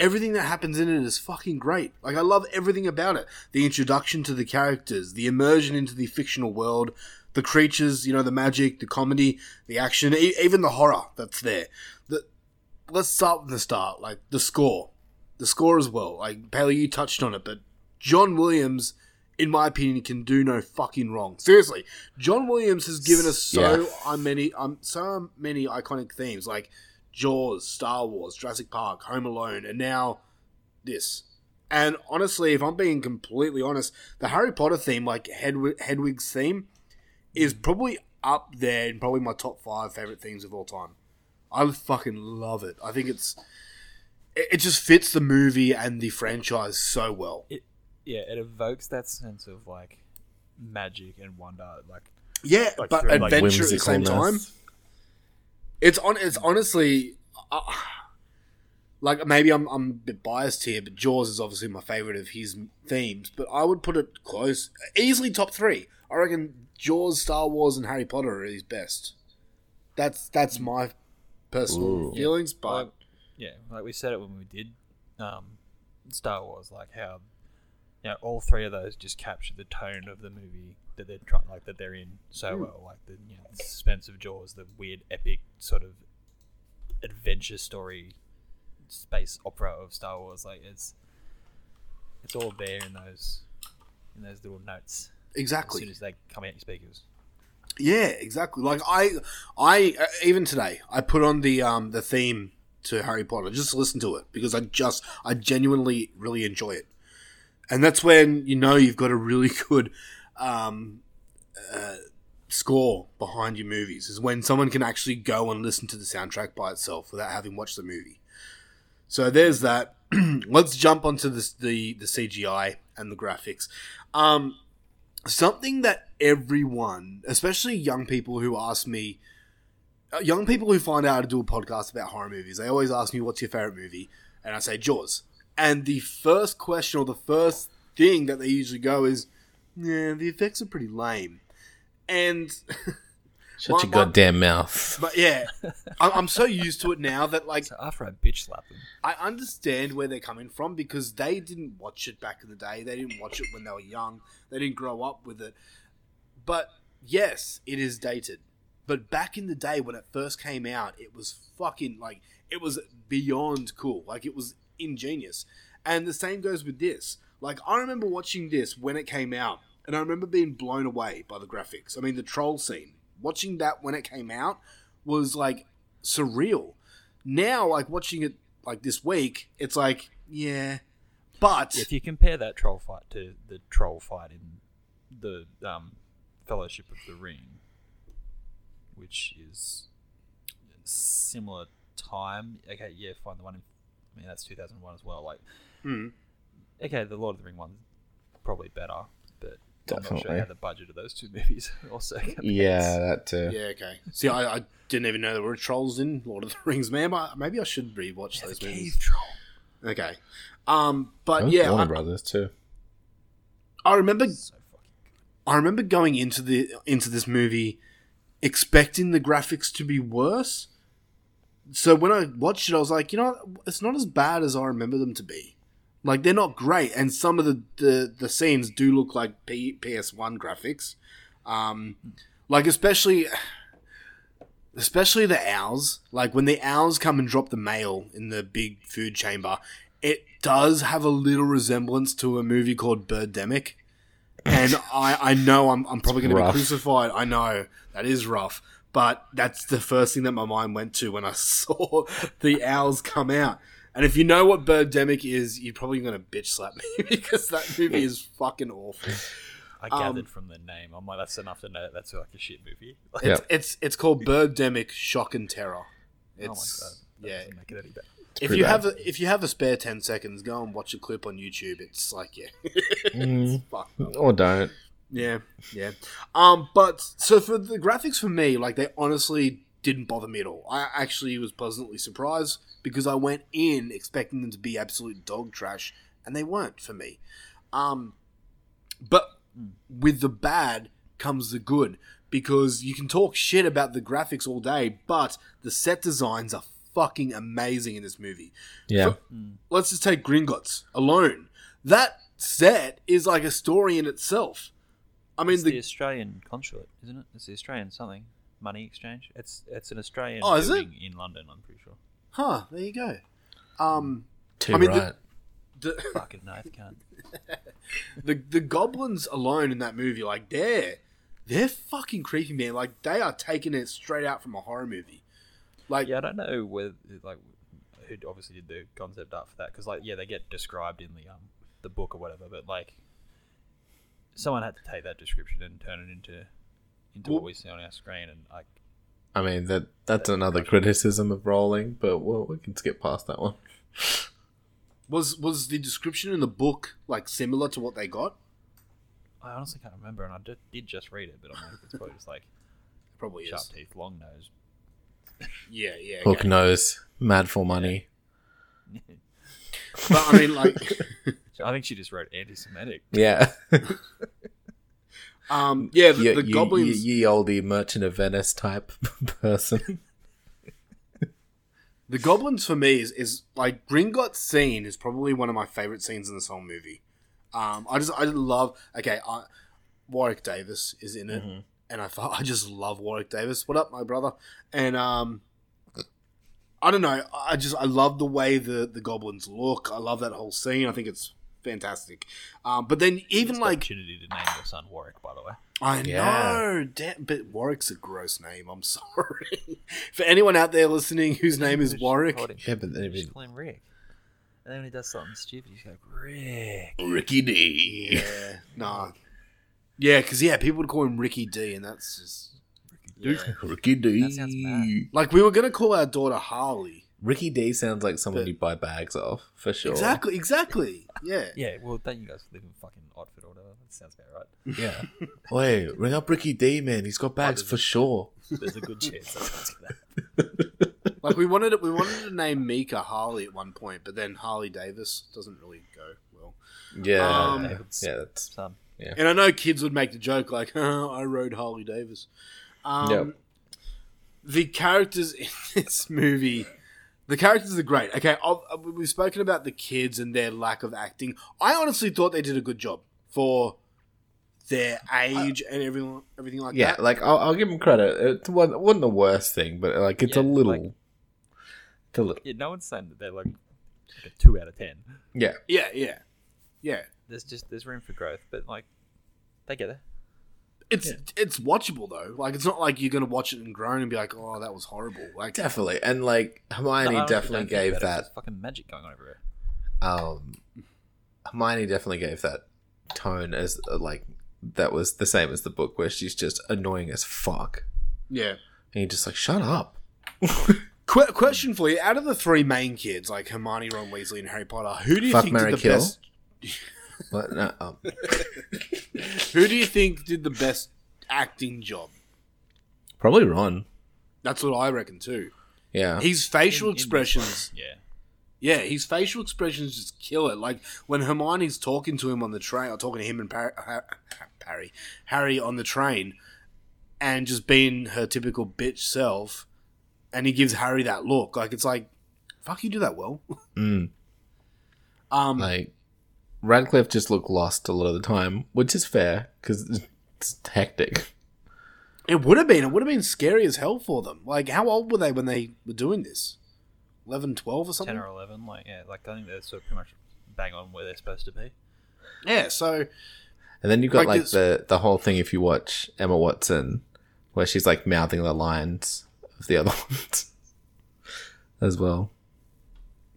everything that happens in it is fucking great. Like I love everything about it. The introduction to the characters, the immersion into the fictional world, the creatures, you know, the magic, the comedy, the action, e- even the horror that's there. The, let's start from the start, like the score. The score as well. Like Bailey, you touched on it, but John Williams, in my opinion, can do no fucking wrong. Seriously, John Williams has given us so Yeah. uh, many, um, so many iconic themes like Jaws, Star Wars, Jurassic Park, Home Alone, and now this. And honestly, if I'm being completely honest, the Harry Potter theme, like Hedwig, Hedwig's theme, is probably up there in probably my top five favorite themes of all time. I fucking love it. I think it's it, it just fits the movie and the franchise so well. It, yeah, it evokes that sense of like magic and wonder, like Yeah, like but through, like, adventure at the same time. Whimsicalness. It's on. It's honestly, uh, like maybe I'm I'm a bit biased here, but Jaws is obviously my favorite of his themes. But I would put it close, easily top three. I reckon Jaws, Star Wars, and Harry Potter are his best. That's that's my personal Ooh. feelings, but Like, yeah, like we said it when we did um, Star Wars, like how you know all three of those just capture the tone of the movie that they're trying, like that they're in so Mm. well. Like the, you know, the suspense of Jaws, the weird epic sort of adventure story, space opera of Star Wars. Like it's it's all there in those in those little notes. Exactly. As soon as they come out your speakers. Yeah, exactly. Like I, I uh, even today I put on the um the theme to Harry Potter just to listen to it because I just I genuinely really enjoy it, and that's when you know you've got a really [laughs] good um uh, score behind your movies is when someone can actually go and listen to the soundtrack by itself without having watched the movie. So there's that. [clears throat] Let's jump onto this, the the CGI and the graphics. Um, something that everyone, especially young people who ask me, uh, young people who find out how to do a podcast about horror movies, they always ask me, "What's your favorite movie?" And I say Jaws. And the first question or the first thing that they usually go is, "Yeah, the effects are pretty lame." And Shut my- your my- goddamn mouth. But yeah, [laughs] I'm, I'm so used to it now that like after I bitch slap them, I understand where they're coming from because they didn't watch it back in the day. They didn't watch it when they were young. They didn't grow up with it. But yes, it is dated. But back in the day when it first came out, it was fucking like it was beyond cool. Like it was ingenious. And the same goes with this. Like I remember watching this when it came out, and I remember being blown away by the graphics. I mean, the troll scene. Watching that when it came out was like surreal. Now, like watching it like this week, it's like, yeah, but if you compare that troll fight to the troll fight in the um, Fellowship of the Ring, which is similar time. Okay, yeah, fine. The one in, I mean, that's 2001 as well. Like, Mm. okay, the Lord of the Ring one's probably better, but I'm not sure Definitely. how the budget of those two [laughs] movies also. compares. Yeah, that too. Yeah, okay. See, I, I didn't even know there were trolls in Lord of the [laughs] Rings, man. I- Maybe I should rewatch those movies. Cave troll. Okay. Um, but yeah, Warner I, Brothers too. I remember. I remember going into the into this movie expecting the graphics to be worse. So when I watched it, I was like, you know, what? it's not as bad as I remember them to be. Like they're not great, and some of the the, the scenes do look like P, PS1 graphics. Um, like especially especially the owls. Like when the owls come and drop the mail in the big food chamber, it does have a little resemblance to a movie called Birdemic. And I, I know I'm, I'm probably going to be crucified. I know that is rough, but that's the first thing that my mind went to when I [laughs] saw the owls come out. And if you know what Birdemic is, you're probably going to bitch slap me [laughs] because that movie is fucking awful. I Um, gathered from the name. I'm like, that's enough to know that that's like a shit movie. Like, [laughs] It's, it's it's called Birdemic Shock and Terror. Oh my God. That yeah. make it any better. If you bad. have a, if you have a spare ten seconds, go and watch a clip on YouTube. It's like yeah, it's Mm. fucked up. Or don't. Yeah, yeah. Um, but so for the graphics for me, like they honestly didn't bother me at all. I actually was pleasantly surprised because I went in expecting them to be absolute dog trash, and they weren't for me. Um, but with the bad comes the good because you can talk shit about the graphics all day, but the set designs are fucking amazing in this movie. Yeah. For- let's just take Gringotts alone. That set is like a story in itself. I mean, it's the, the Australian consulate, isn't it? It's the Australian something money exchange. It's it's an Australian Oh, building in London. I'm pretty sure. huh? There you go. Um, Too I mean, right. the, the, [laughs] Fucking no, you can't. the the goblins alone in that movie, like they're they're fucking creepy, man. Like they are taking it straight out from a horror movie. Like Yeah, I don't know whether like who obviously did the concept art for that because like yeah they get described in the um the book or whatever, but like someone had to take that description and turn it into into what we see on our screen and like I mean that that's another criticism of Rowling, but we'll, we can skip past that one. [laughs] was was the description in the book like similar to what they got? I honestly can't remember and I did, did just read it, but I'm like it's probably just like Probably sharp is. teeth, long nose. Yeah, yeah. Hook okay. nose, mad for money. [laughs] But I mean, like, [laughs] I think she just wrote anti-Semitic. Yeah. [laughs] um, yeah, the, Ye- the ye- goblins. ye, ye oldie merchant of Venice type [laughs] person. The goblins for me is, is like Gringotts scene is probably one of my favorite scenes in this whole movie. Um, I just I love okay, I, Warwick Davis is in it, Mhm. and I thought I just love Warwick Davis. What up, my brother? And um, I don't know, I just I love the way the the goblins look. I love that whole scene. I think it's fantastic. Um, but then even It's the like opportunity to name your son Warwick, by the way. I Yeah. know, damn, but Warwick's a gross name. I'm [laughs] sorry for anyone out there listening whose name is Warwick. call him- Yeah, but then just call him Rick. And then when he does something stupid, he's like Rick. Ricky D. Yeah, nah, yeah, because yeah, people would call him Ricky D, and that's just Yeah. [laughs] Ricky D. That sounds bad. like we were gonna call our daughter Harley. Ricky D sounds like someone But- you buy bags off for sure. Exactly, exactly. Yeah, [laughs] Yeah, well, don't you guys live in fucking Oddford or whatever? That sounds about right. Yeah. Wait, ring up Ricky D, man. He's got bags for sure. There's a good chance that's what's gonna like we wanted it. We wanted to name Mika Harley at one point, but then Harley Davis doesn't really go well. Yeah. Um, yeah, that's Son. yeah. And I know kids would make the joke like, [laughs] "I rode Harley Davis." Um, Yep. The characters in [laughs] this movie, the characters are great. Okay, I'll, uh, we've spoken about the kids and their lack of acting. I honestly thought they did a good job for their age and everything, everything like Yeah, that. Yeah, like I'll, I'll give them credit. It wasn't, wasn't the worst thing, but like it's a little, like- it's a little. Yeah, no one's saying that they're like, like a two out of ten. Yeah, yeah, yeah, yeah. There's just there's room for growth, but like they get there. It's it's watchable though. Like it's not like you're gonna watch it and groan and be like, "Oh, that was horrible." Like definitely. And like Hermione No, definitely gave about that. There's fucking magic going on everywhere. Um, Hermione definitely gave that tone as uh, like that was the same as the book, where she's just annoying as fuck, yeah. and you're just like, shut up. [laughs] Qu- question for you: Out of the three main kids, like Hermione, Ron Weasley, and Harry Potter, who do you Fuck, think marry, did the kill? best? [laughs] What? No, um, [laughs] Who do you think did the best acting job? probably Ron. That's what I reckon too. Yeah, His facial In- in expressions, Yeah. yeah, his facial expressions just kill it. Like when Hermione's talking to him on the train, or talking to him and Par- Ha- Ha- Harry, Harry on the train, and just being her typical bitch self, and he gives Harry that look. Like it's like, fuck, you do that well. Mm. [laughs] Um, like Radcliffe just looked lost a lot of the time, which is fair because it's hectic. It would have been. It would have been scary as hell for them. Like, how old were they when they were doing this? 11, 12 or something? Ten or eleven, like yeah, like I think they're sort of pretty much bang on where they're supposed to be. Yeah, so And then you've got Like like, the the whole thing if you watch Emma Watson, where she's like mouthing the lines of the other [laughs] ones as well.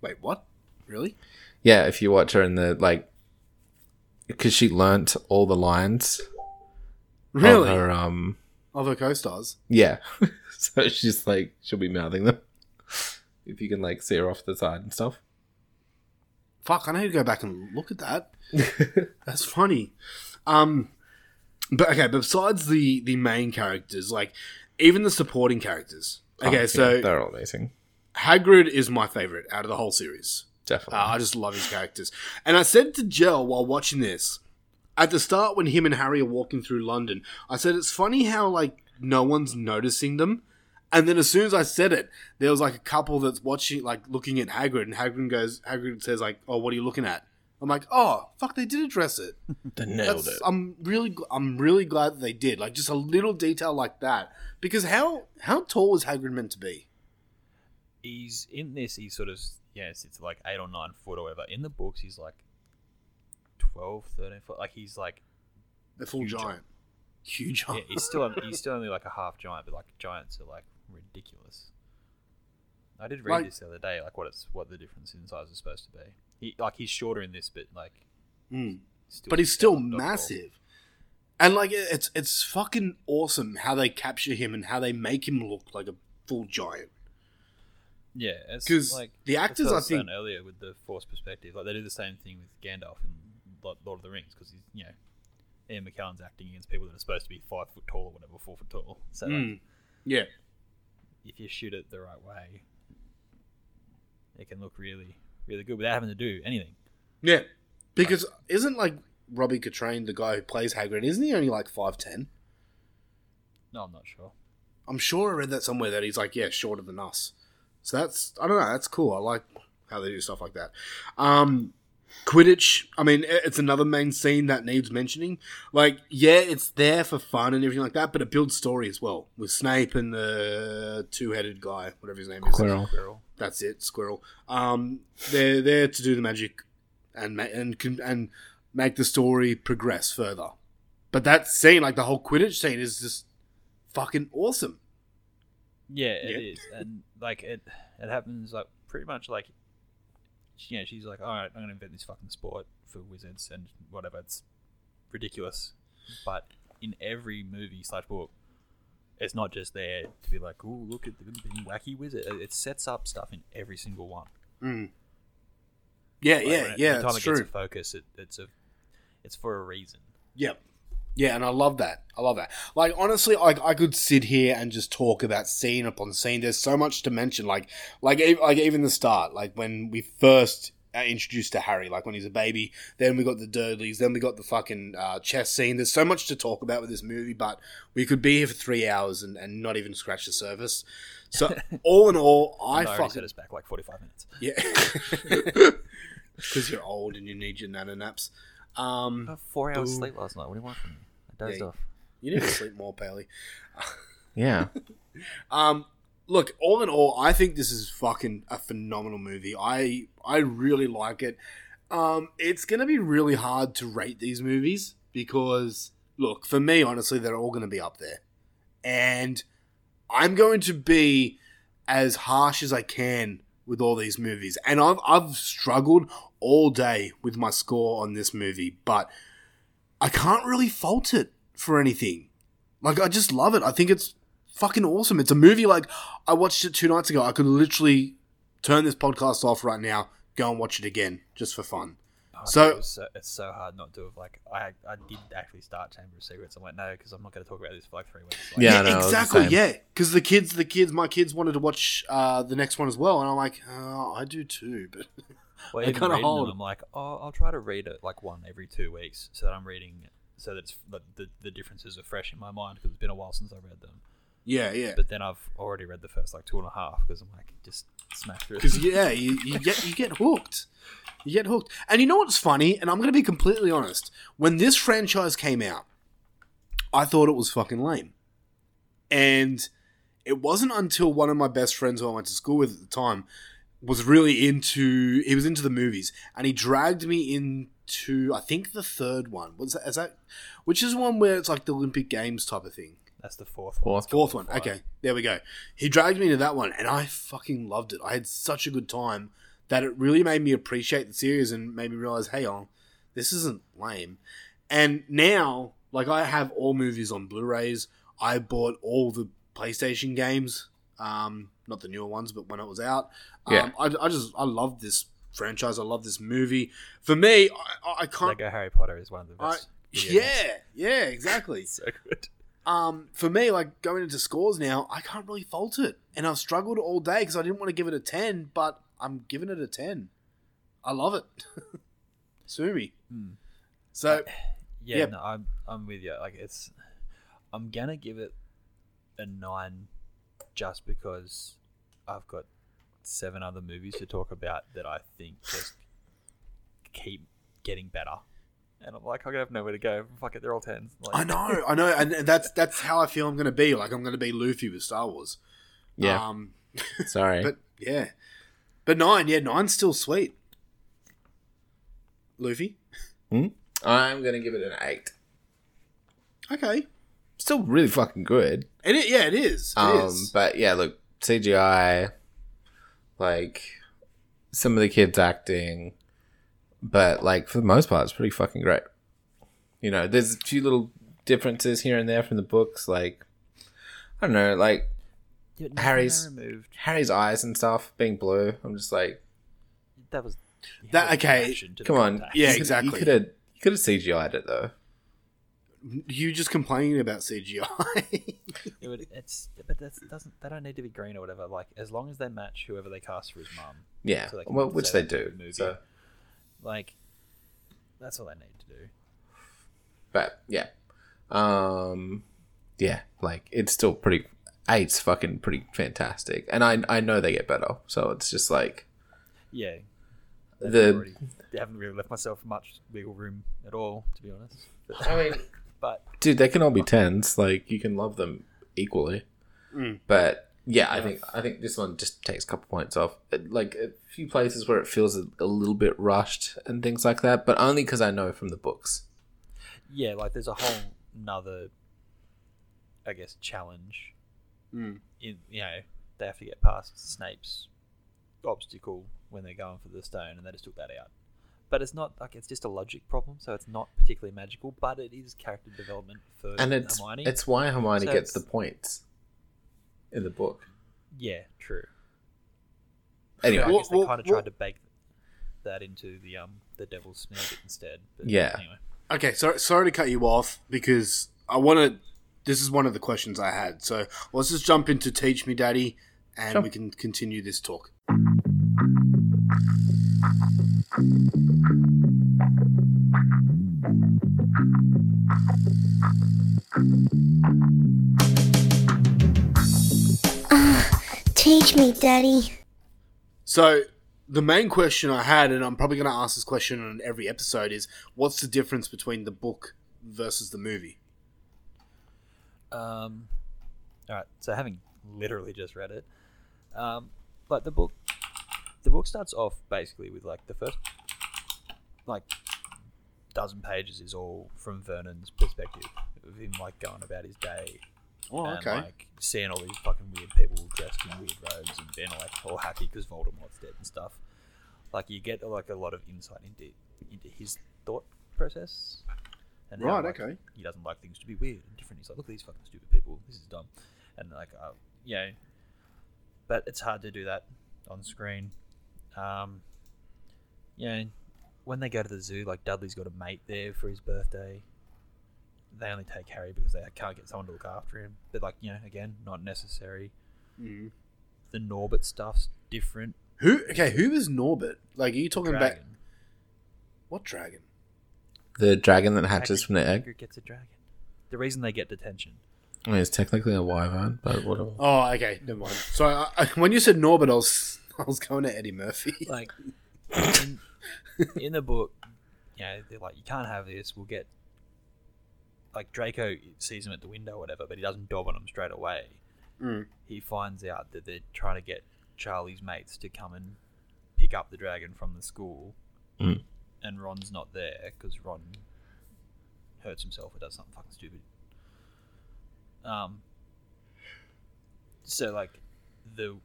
wait, what? Really? Yeah, if you watch her in the like, because she learnt all the lines. Really? Of her, um, Of her co-stars? yeah. [laughs] so she's like, she'll be mouthing them. [laughs] If you can like see her off the side and stuff. Fuck, I need to go back and look at that. [laughs] That's funny. Um, but okay, but besides the the main characters, like even the supporting characters. Okay, Oh, yeah, so they're all amazing. Hagrid is my favorite out of the whole series. Definitely. Uh, I just love his characters. And I said to Jell while watching this, at the start when him and Harry are walking through London, I said it's funny how like no one's noticing them. And then as soon as I said it, there was like a couple that's watching, like looking at Hagrid, and Hagrid goes, Hagrid says like, "Oh, what are you looking at?" I'm like, "Oh, fuck, they did address it. [laughs] They nailed That's- it. I'm really, I'm really glad that they did. Like just a little detail like that, because how how tall is Hagrid meant to be? He's in this. He's sort of yeah, it's like eight or nine foot or whatever. In the books, he's like 12, 13 foot. Like he's like The full huge. giant, huge. Yeah, he's still [laughs] he's still only like a half giant, but like giants are like ridiculous. I did read Like- this the other day, like what it's what the difference in size is supposed to be. He like he's shorter in this, but like Mm. Still but he's still massive. And like it's it's fucking awesome how they capture him and how they make him look like a full giant. Yeah, because like the actors, I think- earlier with the Force perspective, like they do the same thing with Gandalf in Lord of the Rings because he's you know Ian McKellen's acting against people that are supposed to be five foot tall or whatever, four foot tall. So like, Mm. Yeah. if you shoot it the right way, it can look really, really good without having to do anything. Yeah. Because isn't like Robbie Coltrane the guy who plays Hagrid? Isn't he only like five ten? No, I'm not sure. I'm sure I read that somewhere that he's like yeah shorter than us. So that's I don't know that's cool. I like how they do stuff like that. Um, Quidditch. I mean, it's another main scene that needs mentioning. Like, yeah, it's there for fun and everything like that, but it builds story as well with Snape and the two-headed guy, whatever his name is. Squirrel. Squirrel. That's it, Squirrel. Um, they're there to do the magic and ma- and and make the story progress further. But that scene, like the whole Quidditch scene, is just fucking awesome. Yeah, it Yeah. is, and like it, it happens like pretty much like, you know, she's like, all right, I'm gonna invent this fucking sport for wizards and whatever. It's ridiculous, but in every movie slash book, it's not just there to be like, oh, look at the being wacky wizard. It sets up stuff in every single one. Mm. Yeah, Like, yeah, it- yeah. Every time it true. gets a focus, it, it's a, it's for a reason. Yep. Yeah, and I love that. I love that. Like honestly, like I could sit here and just talk about scene upon scene. There's so much to mention. Like, like, like even the start, like when we first uh, introduced to Harry, like when he's a baby. Then we got the Dudleys. Then we got the fucking uh, chess scene. There's so much to talk about with this movie, but we could be here for three hours and, and not even scratch the surface. So [laughs] all in all, I already fucking set us back like 45 minutes. yeah, [laughs] because you're old and you need your nano naps. Um, I four hours sleep last night. What do you want from me? I dozed Yeah, off. You need to sleep more, Paley. [laughs] Yeah. [laughs] Um, look, all in all, I think this is fucking a phenomenal movie. I I really like it. Um, it's gonna be really hard to rate these movies because, look, for me, honestly, they're all gonna be up there, and I'm going to be as harsh as I can with all these movies. And I've I've struggled all day with my score on this movie, but I can't really fault it for anything. Like I just love it. I think it's fucking awesome. It's a movie like I watched it two nights ago. I could literally turn this podcast off right now, go and watch it again just for fun. Oh, so it so it's so hard not to have like I I did actually start Chamber of Secrets. I'm like no because I'm not going to talk about this for like three weeks. Like, Yeah, I know, it was the exactly. Yeah, because the kids, the kids, my kids wanted to watch uh, the next one as well, and I'm like, oh, I do too, but Well, [laughs] I even kind of reading hold. them, I'm like, oh, I'll try to read it like one every two weeks, so that I'm reading, so that it's, the, the the differences are fresh in my mind because it's been a while since I read them. Yeah, yeah. But then I've already read the first like two and a half because I'm like, just smash through. Because yeah, [laughs] you, you get you get hooked. You get hooked. And you know what's funny? And I'm going to be completely honest. When this franchise came out, I thought it was fucking lame. And it wasn't until one of my best friends who I went to school with at the time was really into he was into the movies and he dragged me into I think the third one. Was that, is that which is one where it's like the Olympic Games type of thing? That's the fourth one. Fourth. Fourth one. Okay, there we go. He dragged me to that one, and I fucking loved it. I had such a good time that it really made me appreciate the series and made me realize, hey, oh, this isn't lame. And now, like, I have all movies on Blu-rays. I bought all the PlayStation games, um, not the newer ones, but when it was out. Um, Yeah. I, I just I love this franchise. I love this movie. For me, I, I- I can't. Lego Harry Potter is one of the best. video yeah, yeah, exactly. [laughs] so good. Um, for me, like going into scores now, I can't really fault it, and I've struggled all day because I didn't want to give it a ten, but I'm giving it a ten. I love it. [laughs] Sue me. Hmm. So Yeah, Yeah. no, I'm I'm with you. Like it's, I'm gonna give it a nine, just because I've got seven other movies to talk about that I think just keep getting better, and I'm like I'm gonna have nowhere to go. Fuck it, they're all tens. Like, I know, I know, and that's that's how I feel I'm going to be. Like I'm going to be Luffy with Star Wars. Yeah. Um, [laughs] Sorry. but yeah, but nine, yeah, nine's still sweet. Luffy. Hmm? I'm gonna give it an eight. Okay. Still really fucking good. And it, yeah, it is. It um, is. but yeah, look, CGI, like some of the kids acting, but like for the most part, it's pretty fucking great. You know, there's a few little differences here and there from the books, like I don't know, like Yeah, Harry's removed. Harry's eyes and stuff being blue. I'm just like, That was That okay? reaction to the come on, contact. Yeah, exactly. You could have you could have CGI'd it though. You just complaining about CGI. It would, it's but that doesn't they don't need to be green or whatever. Like as long as they match whoever they cast for his mum. Yeah, so well, which they do, the movie. so. Like that's all they need to do. But yeah, um, yeah, like it's still pretty. Eight's fucking pretty fantastic, and I I know they get better, so it's just like Yeah. The already, they haven't really left myself much wiggle room at all, to be honest. But, [laughs] I mean, but dude, they can all be tens. Like you can love them equally, Mm. but yeah, I think I think this one just takes a couple points off. Like a few places where it feels a, a little bit rushed and things like that, but only because I know from the books. yeah, like there's a whole another, I guess, challenge. Mm. In you know, they have to get past Snape's obstacle when they're going for the stone, and they just took that out. But it's not like it's just a logic problem, so it's not particularly magical. But it is character development for and it's Hermione. it's why Hermione So gets the points in the book. Yeah, true. Anyway. I guess they Well, kind of well- tried to bake that into the um the Devil's Snare instead. But Yeah. Anyway. Okay, sorry, sorry to cut you off because I want to. This is one of the questions I had. So let's just jump into Teach Me Daddy and Sure. we can continue this talk. [sighs] Teach me, Daddy. So the main question I had, and I'm probably going to ask this question on every episode, is what's the difference between the book versus the movie? Um, all right. So having literally just read it, um, but the book, the book starts off basically with like the first, like, dozen pages is all from Vernon's perspective of him like going about his day. Oh, and, okay. Like seeing all these fucking weird people dressed in weird robes and being like all happy because Voldemort's dead and stuff. Like you get like a lot of insight into into his thought process. And how, Right, like, okay. He doesn't like things to be weird and different. He's like, look at these fucking stupid people. This is dumb. And like, uh, you know, but it's hard to do that on screen. Um, you know, when they go to the zoo, like Dudley's got a mate there for his birthday. They only take Harry because they can't get someone to look after him. But like, you know, again, not necessary. Mhm. The Norbert stuff's different. Who? Okay, who is Norbert? Like, are you talking about Dragon. what dragon? The dragon that hatches Hagrid- from the egg. Hagrid gets a dragon. The reason they get detention. I mean, it's technically a wyvern, but whatever. [laughs] Oh, okay, never mind. So I, I, when you said Norbert, I was [laughs] I was going to Eddie Murphy. [laughs] Like in, in the book, you know, they're like, you can't have this. We'll get like Draco sees him at the window or whatever, but he doesn't dob on him straight away. Mm. He finds out that they're trying to get Charlie's mates to come and pick up the dragon from the school, Mm. and Ron's not there because Ron hurts himself or does something fucking stupid. Um. So like, the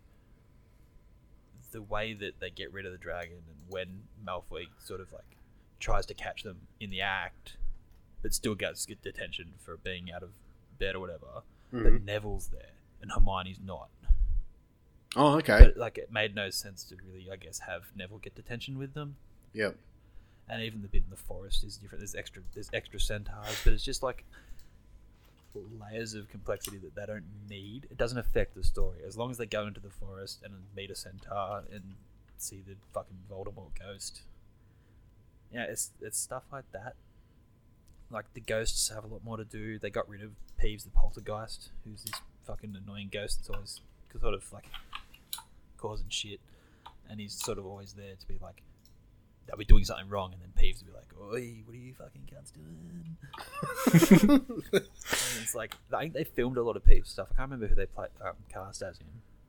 the way that they get rid of the dragon and when Malfoy sort of like tries to catch them in the act, but still gets get detention for being out of bed or whatever. But Mhm. Neville's there and Hermione's not. Oh, okay. But like it made no sense to really, I guess, have Neville get detention with them. Yep. And even the bit in the forest is different. There's extra, there's extra centaurs, but it's just like layers of complexity that they don't need. It doesn't affect the story as long as they go into the forest and meet a centaur and see the fucking Voldemort ghost. Yeah, it's it's stuff like that like the ghosts have a lot more to do. They got rid of Peeves the poltergeist, who's this fucking annoying ghost that's always sort of like causing shit, and he's sort of always there to be like, they'll be doing something wrong, and then Peeves will be like, "Oi, what are you fucking cunts doing?" [laughs] And it's like I think they filmed a lot of Peeves stuff. I can't remember who they played um, cast as in,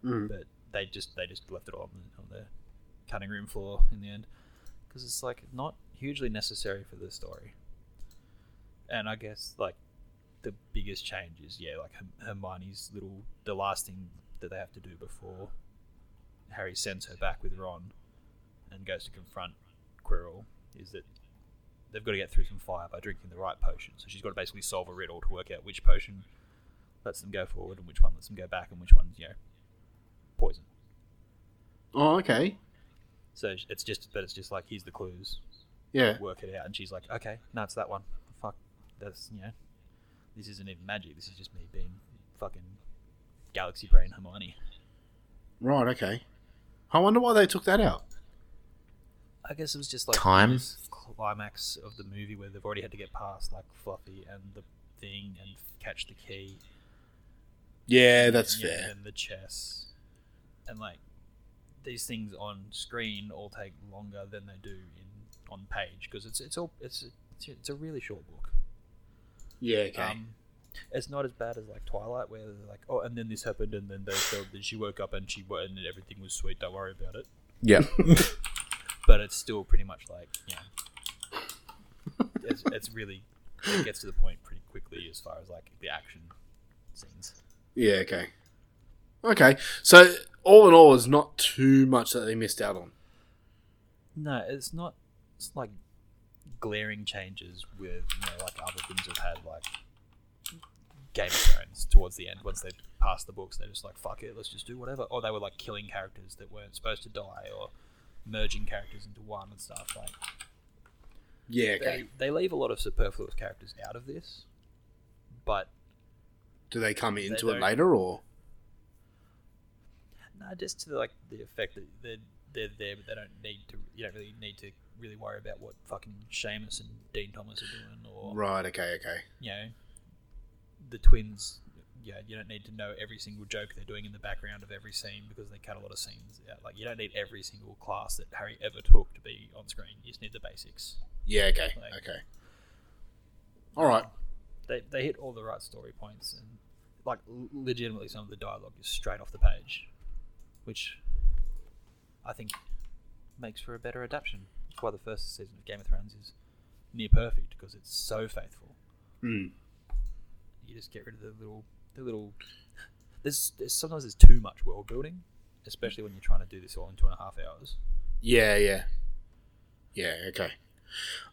Mm. but they just they just left it on on the cutting room floor in the end because it's like not hugely necessary for the story. And I guess like the biggest change is yeah, like Hermione's little the last thing that they have to do before Harry sends her back with Ron and goes to confront Quirrell is that they've got to get through some fire by drinking the right potion. So she's got to basically solve a riddle to work out which potion lets them go forward and which one lets them go back and which one's you know poison. Oh, okay. So it's just, but it's just like here's the clues. Yeah. Work it out, and she's like, okay, no, it's that one. Fuck, that's you know, this isn't even magic. This is just me being fucking galaxy brain Hermione. Right. Okay. I wonder why they took that out. I guess it was just like Time? this climax of the movie where they've already had to get past like Fluffy and the thing and catch the key. Yeah, that's Yeah, fair. And the chess, and like these things on screen all take longer than they do in on page because it's it's all it's it's, it's a really short book. Yeah. Okay. Um, it's not as bad as like Twilight, where they're like, oh, and then this happened, and then they felt that she woke up and she wa- and everything was sweet. Don't worry about it. Yeah. [laughs] but it's still pretty much like you know, it's, it's really it gets to the point pretty quickly as far as like the action scenes. yeah. Okay. Okay. So all in all, it's not too much that they missed out on. No, it's not. It's like glaring changes with you know like other things we've had like Game of Thrones towards the end. Once they passed the books, they're just like fuck it, let's just do whatever. Or they were like killing characters that weren't supposed to die, or merging characters into one and stuff like. Yeah. Okay. They, they leave a lot of superfluous characters out of this, but Do they come into don't- it later or? no, just to like the effect that they're they're there, but they don't need to. You don't really need to really worry about what fucking Seamus and Dean Thomas are doing, or Right. Okay. Okay. you know, the twins. Yeah, you don't need to know every single joke they're doing in the background of every scene because they cut a lot of scenes out. Like you don't need every single class that Harry ever took to be on screen. You just need the basics. Yeah. Okay. Like- Okay. All right. They they hit all the right story points and like legitimately some of the dialogue is straight off the page, which I think makes for a better adaptation. That's why the first season of Game of Thrones is near perfect because it's so faithful. Hmm. You just get rid of the little the little. There's, there's sometimes there's too much world building, especially when you're trying to do this all in two and a half hours. Yeah. Yeah. Yeah. Okay.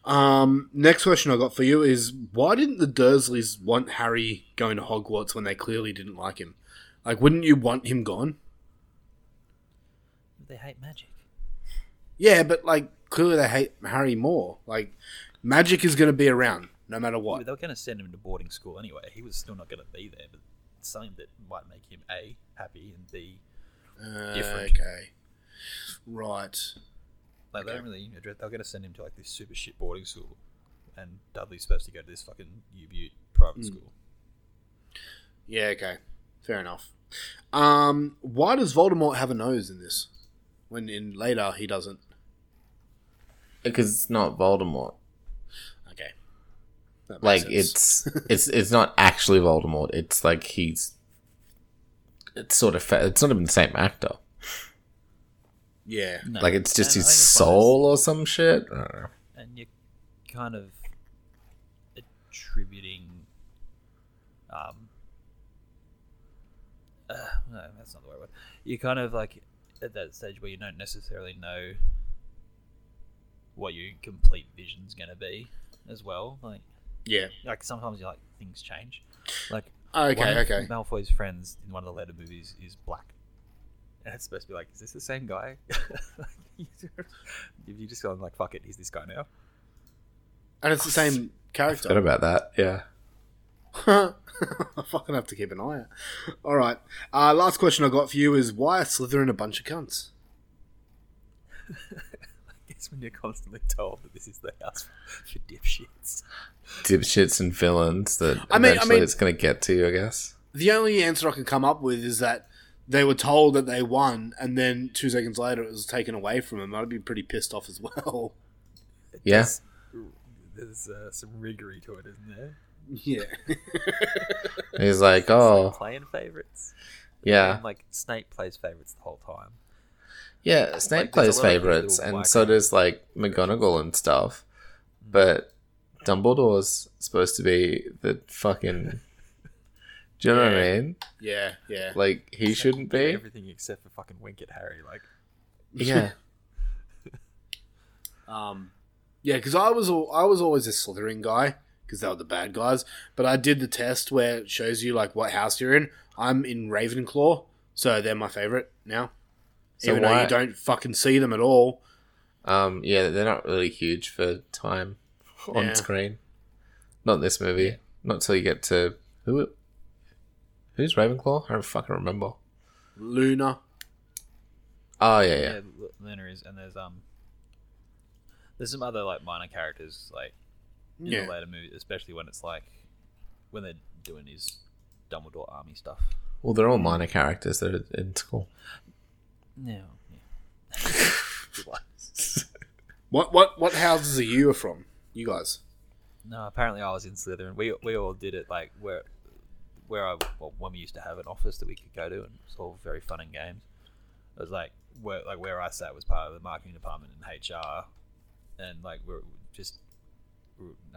Um, next question I got for you is why didn't the Dursleys want Harry going to Hogwarts when they clearly didn't like him? Like, wouldn't you want him gone? They hate magic. Yeah, but like clearly they hate Harry more. Like, magic is going to be around no matter what. They were going to send him to boarding school anyway. He was still not going to be there, but something that might make him a happy and b Uh, different. Okay. Right. Like they don't really address. They're going to send him to like this super shit boarding school, and Dudley's supposed to go to this fucking U Butte private Mm. school. Yeah. Okay. Fair enough. Um, why does Voldemort have a nose in this? When in later he doesn't. Because it's not Voldemort. Okay. Like sense. it's [laughs] it's it's not actually Voldemort. It's like he's. It's sort of fa- it's not even the same actor. Yeah. No. Like it's just And his think it's one of those- soul or some shit. I don't know. and you're kind of attributing um uh, no, that's not the right word. You're kind of like at that stage where you don't necessarily know what your complete vision's going to be as well. Like, Yeah. like sometimes you like things change. Like, Okay, one of okay. Malfoy's friends in one of the later movies is black, and it's supposed to be like, is this the same guy? [laughs] if you just go like, fuck it, he's this guy now. and it's the same [laughs] character. Forgot about that. Yeah. I [laughs] fucking have to keep an eye out. All right. Uh, last question I got for you is why are Slytherin a bunch of cunts? It's [laughs] when you're constantly told that this is the house for dipshits. dipshits and villains that I mean- I mean- it's going to get to you, I guess. The only answer I can come up with is that they were told that they won, and then two seconds later it was taken away from them. I'd be pretty pissed off as well. Yeah. There's uh, some riggery to it, isn't there? Yeah. He's like, [laughs] oh, playing favorites. Yeah. And, like Snape plays favorites the whole time. Yeah, Snape Like, plays a lot of favorites, and white so does like McGonagall and stuff. But Dumbledore's supposed to be the fucking. Do you know what I mean? Yeah, yeah. Like he shouldn't be. everything except for fucking wink at Harry. Like, Yeah. [laughs] Um, yeah, because I was al- I was always a Slytherin guy because they were the bad guys. But I did the test where it shows you like what house you're in. I'm in Ravenclaw, so they're my favorite now. So Even though you don't fucking see them at all. Um, yeah, they're not really huge for time on Yeah. screen. Not in this movie. Not till you get to who? Who's Ravenclaw? I don't fucking remember. Luna. Oh yeah, yeah. Lu- Luna is, and there's um, there's some other like minor characters like in Yeah. the later movie, especially when it's like when they're doing his Dumbledore army stuff. Well, they're all minor characters that are in school. No, [laughs] What what what houses are you from? You guys. No, apparently I was in Slytherin. We we all did it like where where I well, when we used to have an office that we could go to, and it was all very fun and games. It was like where like where I sat was part of the marketing department in HR, and like we're just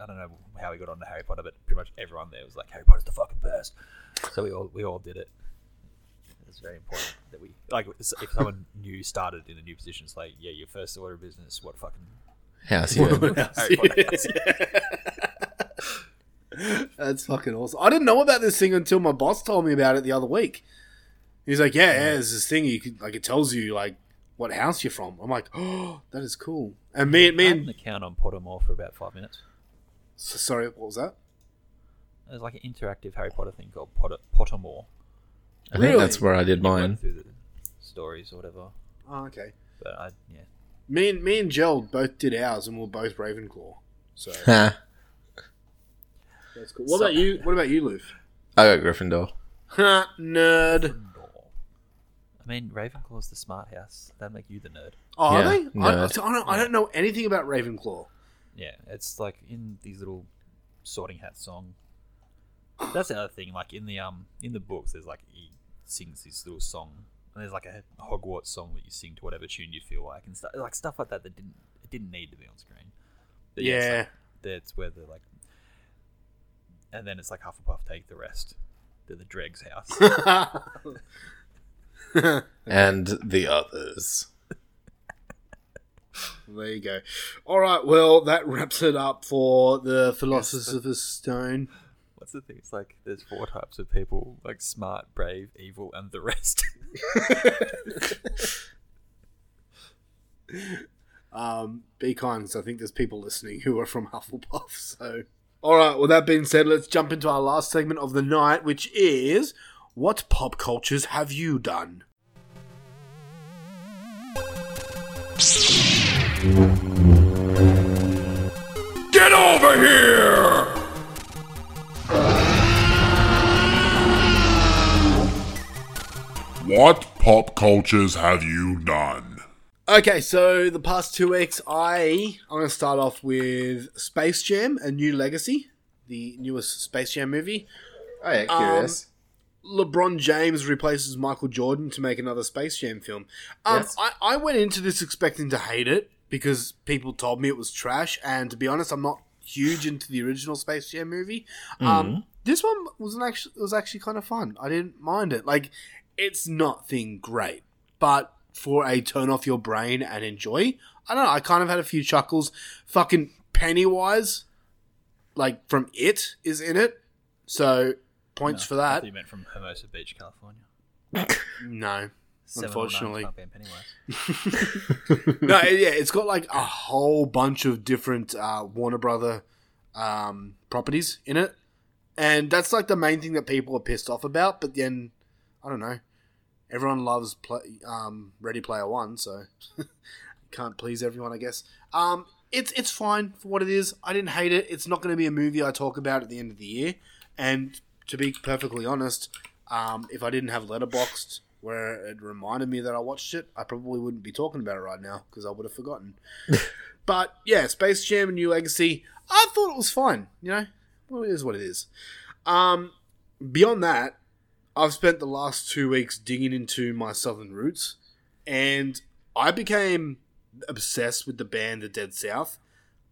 I don't know how we got onto Harry Potter, but pretty much everyone there was like Harry Potter's the fucking best. So we all we all did it. It's very important that we like if someone new started in a new position, it's like yeah, your first order of business, what fucking House you in. Harry Potter house. That's fucking awesome. I didn't know about this thing until my boss told me about it the other week. He's like, "Yeah, yeah, there's this thing you could like it tells you like what house you're from." I'm like, "Oh, that is cool." And me, me I had and an account on Pottermore for about five minutes. S- sorry, what was that? There's like an interactive Harry Potter thing called Potter, Pottermore. I think that's where I did mine. Through the stories or whatever. Oh, okay. But I yeah. Me and me and Gel both did ours, and we are both Ravenclaw. So [laughs] Ha. that's cool. What about you? What about you, Luke? I got Gryffindor. Ha, nerd. I mean, Ravenclaw's the smart house. That'd make you the nerd. Oh, Yeah, are they? I, I, don't, I don't know anything about Ravenclaw. Yeah, it's like in these little Sorting Hat song. That's the other thing. Like in the um in the books, there's like he sings this little song, and there's like a Hogwarts song that you sing to whatever tune you feel like, and stuff like stuff like that that didn't it didn't need to be on screen. But it's Yeah. like, that's where they're like, and then it's like Hufflepuff take the rest to the Dregs house. [laughs] and the others. There you go. All right. Well, that wraps it up for the Philosopher's Stone. What's the thing? It's like there's four types of people: like smart, brave, evil, and the rest. [laughs] Um, be kind, 'cause I think there's people listening who are from Hufflepuff. So, all right. Well, that being said, let's jump into our last segment of the night, which is what pop cultures have you done? Get over here! What pop cultures have you done? Okay, so the past two weeks, I I'm gonna start off with Space Jam: A New Legacy, the newest Space Jam movie. Oh yeah, curious. LeBron James replaces Michael Jordan to make another Space Jam film. Um, Yes. I, I went into this expecting to hate it because people told me it was trash, and to be honest, I'm not huge into the original Space Jam movie. Um, Mhm. this one wasn't actually was actually kind of fun. I didn't mind it. Like, it's nothing great, but for a turn off your brain and enjoy, I don't know. I kind of had a few chuckles. Fucking Pennywise, like from It, is in it, so points for that. You meant from Hermosa Beach, California. No, 719 unfortunately. [laughs] no, yeah, it's got like a whole bunch of different uh, Warner Brother um, properties in it, and that's like the main thing that people are pissed off about. But then, I don't know, everyone loves play, um, Ready Player One, so [laughs] can't please everyone, I guess. Um, it's it's fine for what it is. I didn't hate it. It's not going to be a movie I talk about at the end of the year. And to be perfectly honest, um, if I didn't have Letterboxd where it reminded me that I watched it, I probably wouldn't be talking about it right now because I would have forgotten. [laughs] but yeah, Space Jam: and New Legacy. I thought it was fine. You know, well, it is what it is. Um, beyond that, I've spent the last two weeks digging into my southern roots, and I became obsessed with the band The Dead South.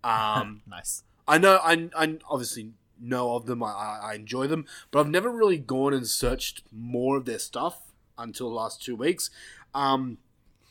Um, [laughs] nice. I know, I, I obviously know of them. I, I enjoy them, but I've never really gone and searched more of their stuff until the last two weeks. Um,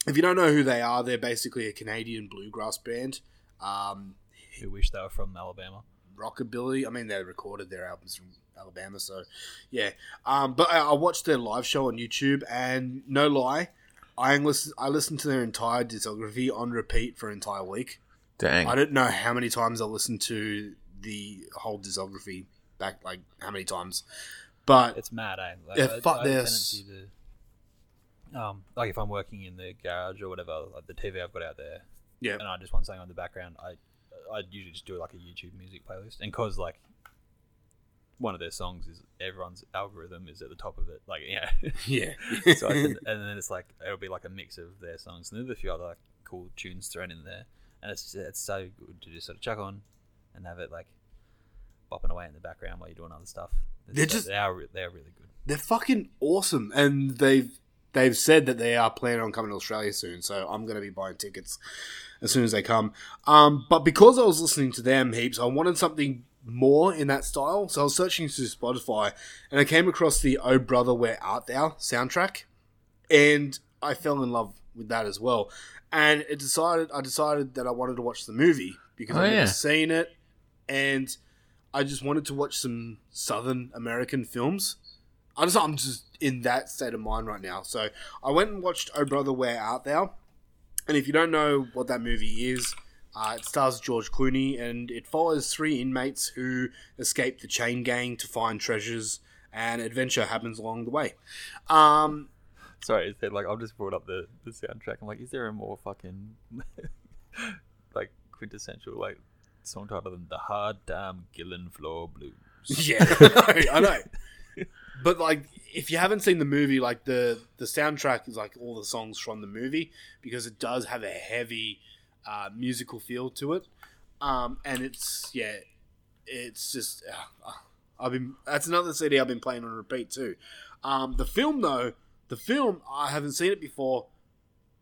if you don't know who they are, they're basically a Canadian bluegrass band. Um, Who wish they were from Alabama? rockabilly. I mean, they recorded their albums from Alabama, so yeah. Um, but I, I watched their live show on YouTube, and no lie, I listen, I listened to their entire discography on repeat for an entire week. Dang. I don't know how many times I listened to the whole discography back, like how many times, but It's mad, eh? Like, yeah, I- fuck I this. to- um, like if I'm working in the garage or whatever, like the TV I've got out there, Yeah. and I just want something on the background, I I usually just do like a YouTube music playlist, and cause like one of their songs is everyone's algorithm is at the top of it, like [laughs] yeah, Yeah. [laughs] so I can, and then it's like it'll be like a mix of their songs, and there's a few other like cool tunes thrown in there, and it's it's so good to just sort of chuck on and have it like bopping away in the background while you're doing other stuff. It's- They're just- they are they are really good. they're fucking awesome, and they've they've said that they are planning on coming to Australia soon. So I'm going to be buying tickets as soon as they come. Um, but because I was listening to them heaps, I wanted something more in that style. So I was searching through Spotify, and I came across the "Oh Brother, Where Art Thou" soundtrack, and I fell in love with that as well. And it decided I decided that I wanted to watch the movie because Oh, I've yeah. never seen it, and I just wanted to watch some Southern American films. I just I'm just in that state of mind right now. So I went and watched Oh Brother Where Art Thou? And if you don't know what that movie is, uh, it stars George Clooney and it follows three inmates who escape the chain gang to find treasures and adventure happens along the way. Um, Sorry, is there like I've just brought up the, the soundtrack. I'm like, is there a more fucking [laughs] like quintessential like song title than the Hard Time Killing Floor Blues? [laughs] Yeah, I know. I know. [laughs] But like, if you haven't seen the movie, like the the soundtrack is like all the songs from the movie because it does have a heavy uh, musical feel to it, um, and it's yeah, it's just uh, I've been that's another CD I've been playing on repeat too. Um, the film though, the film I haven't seen it before.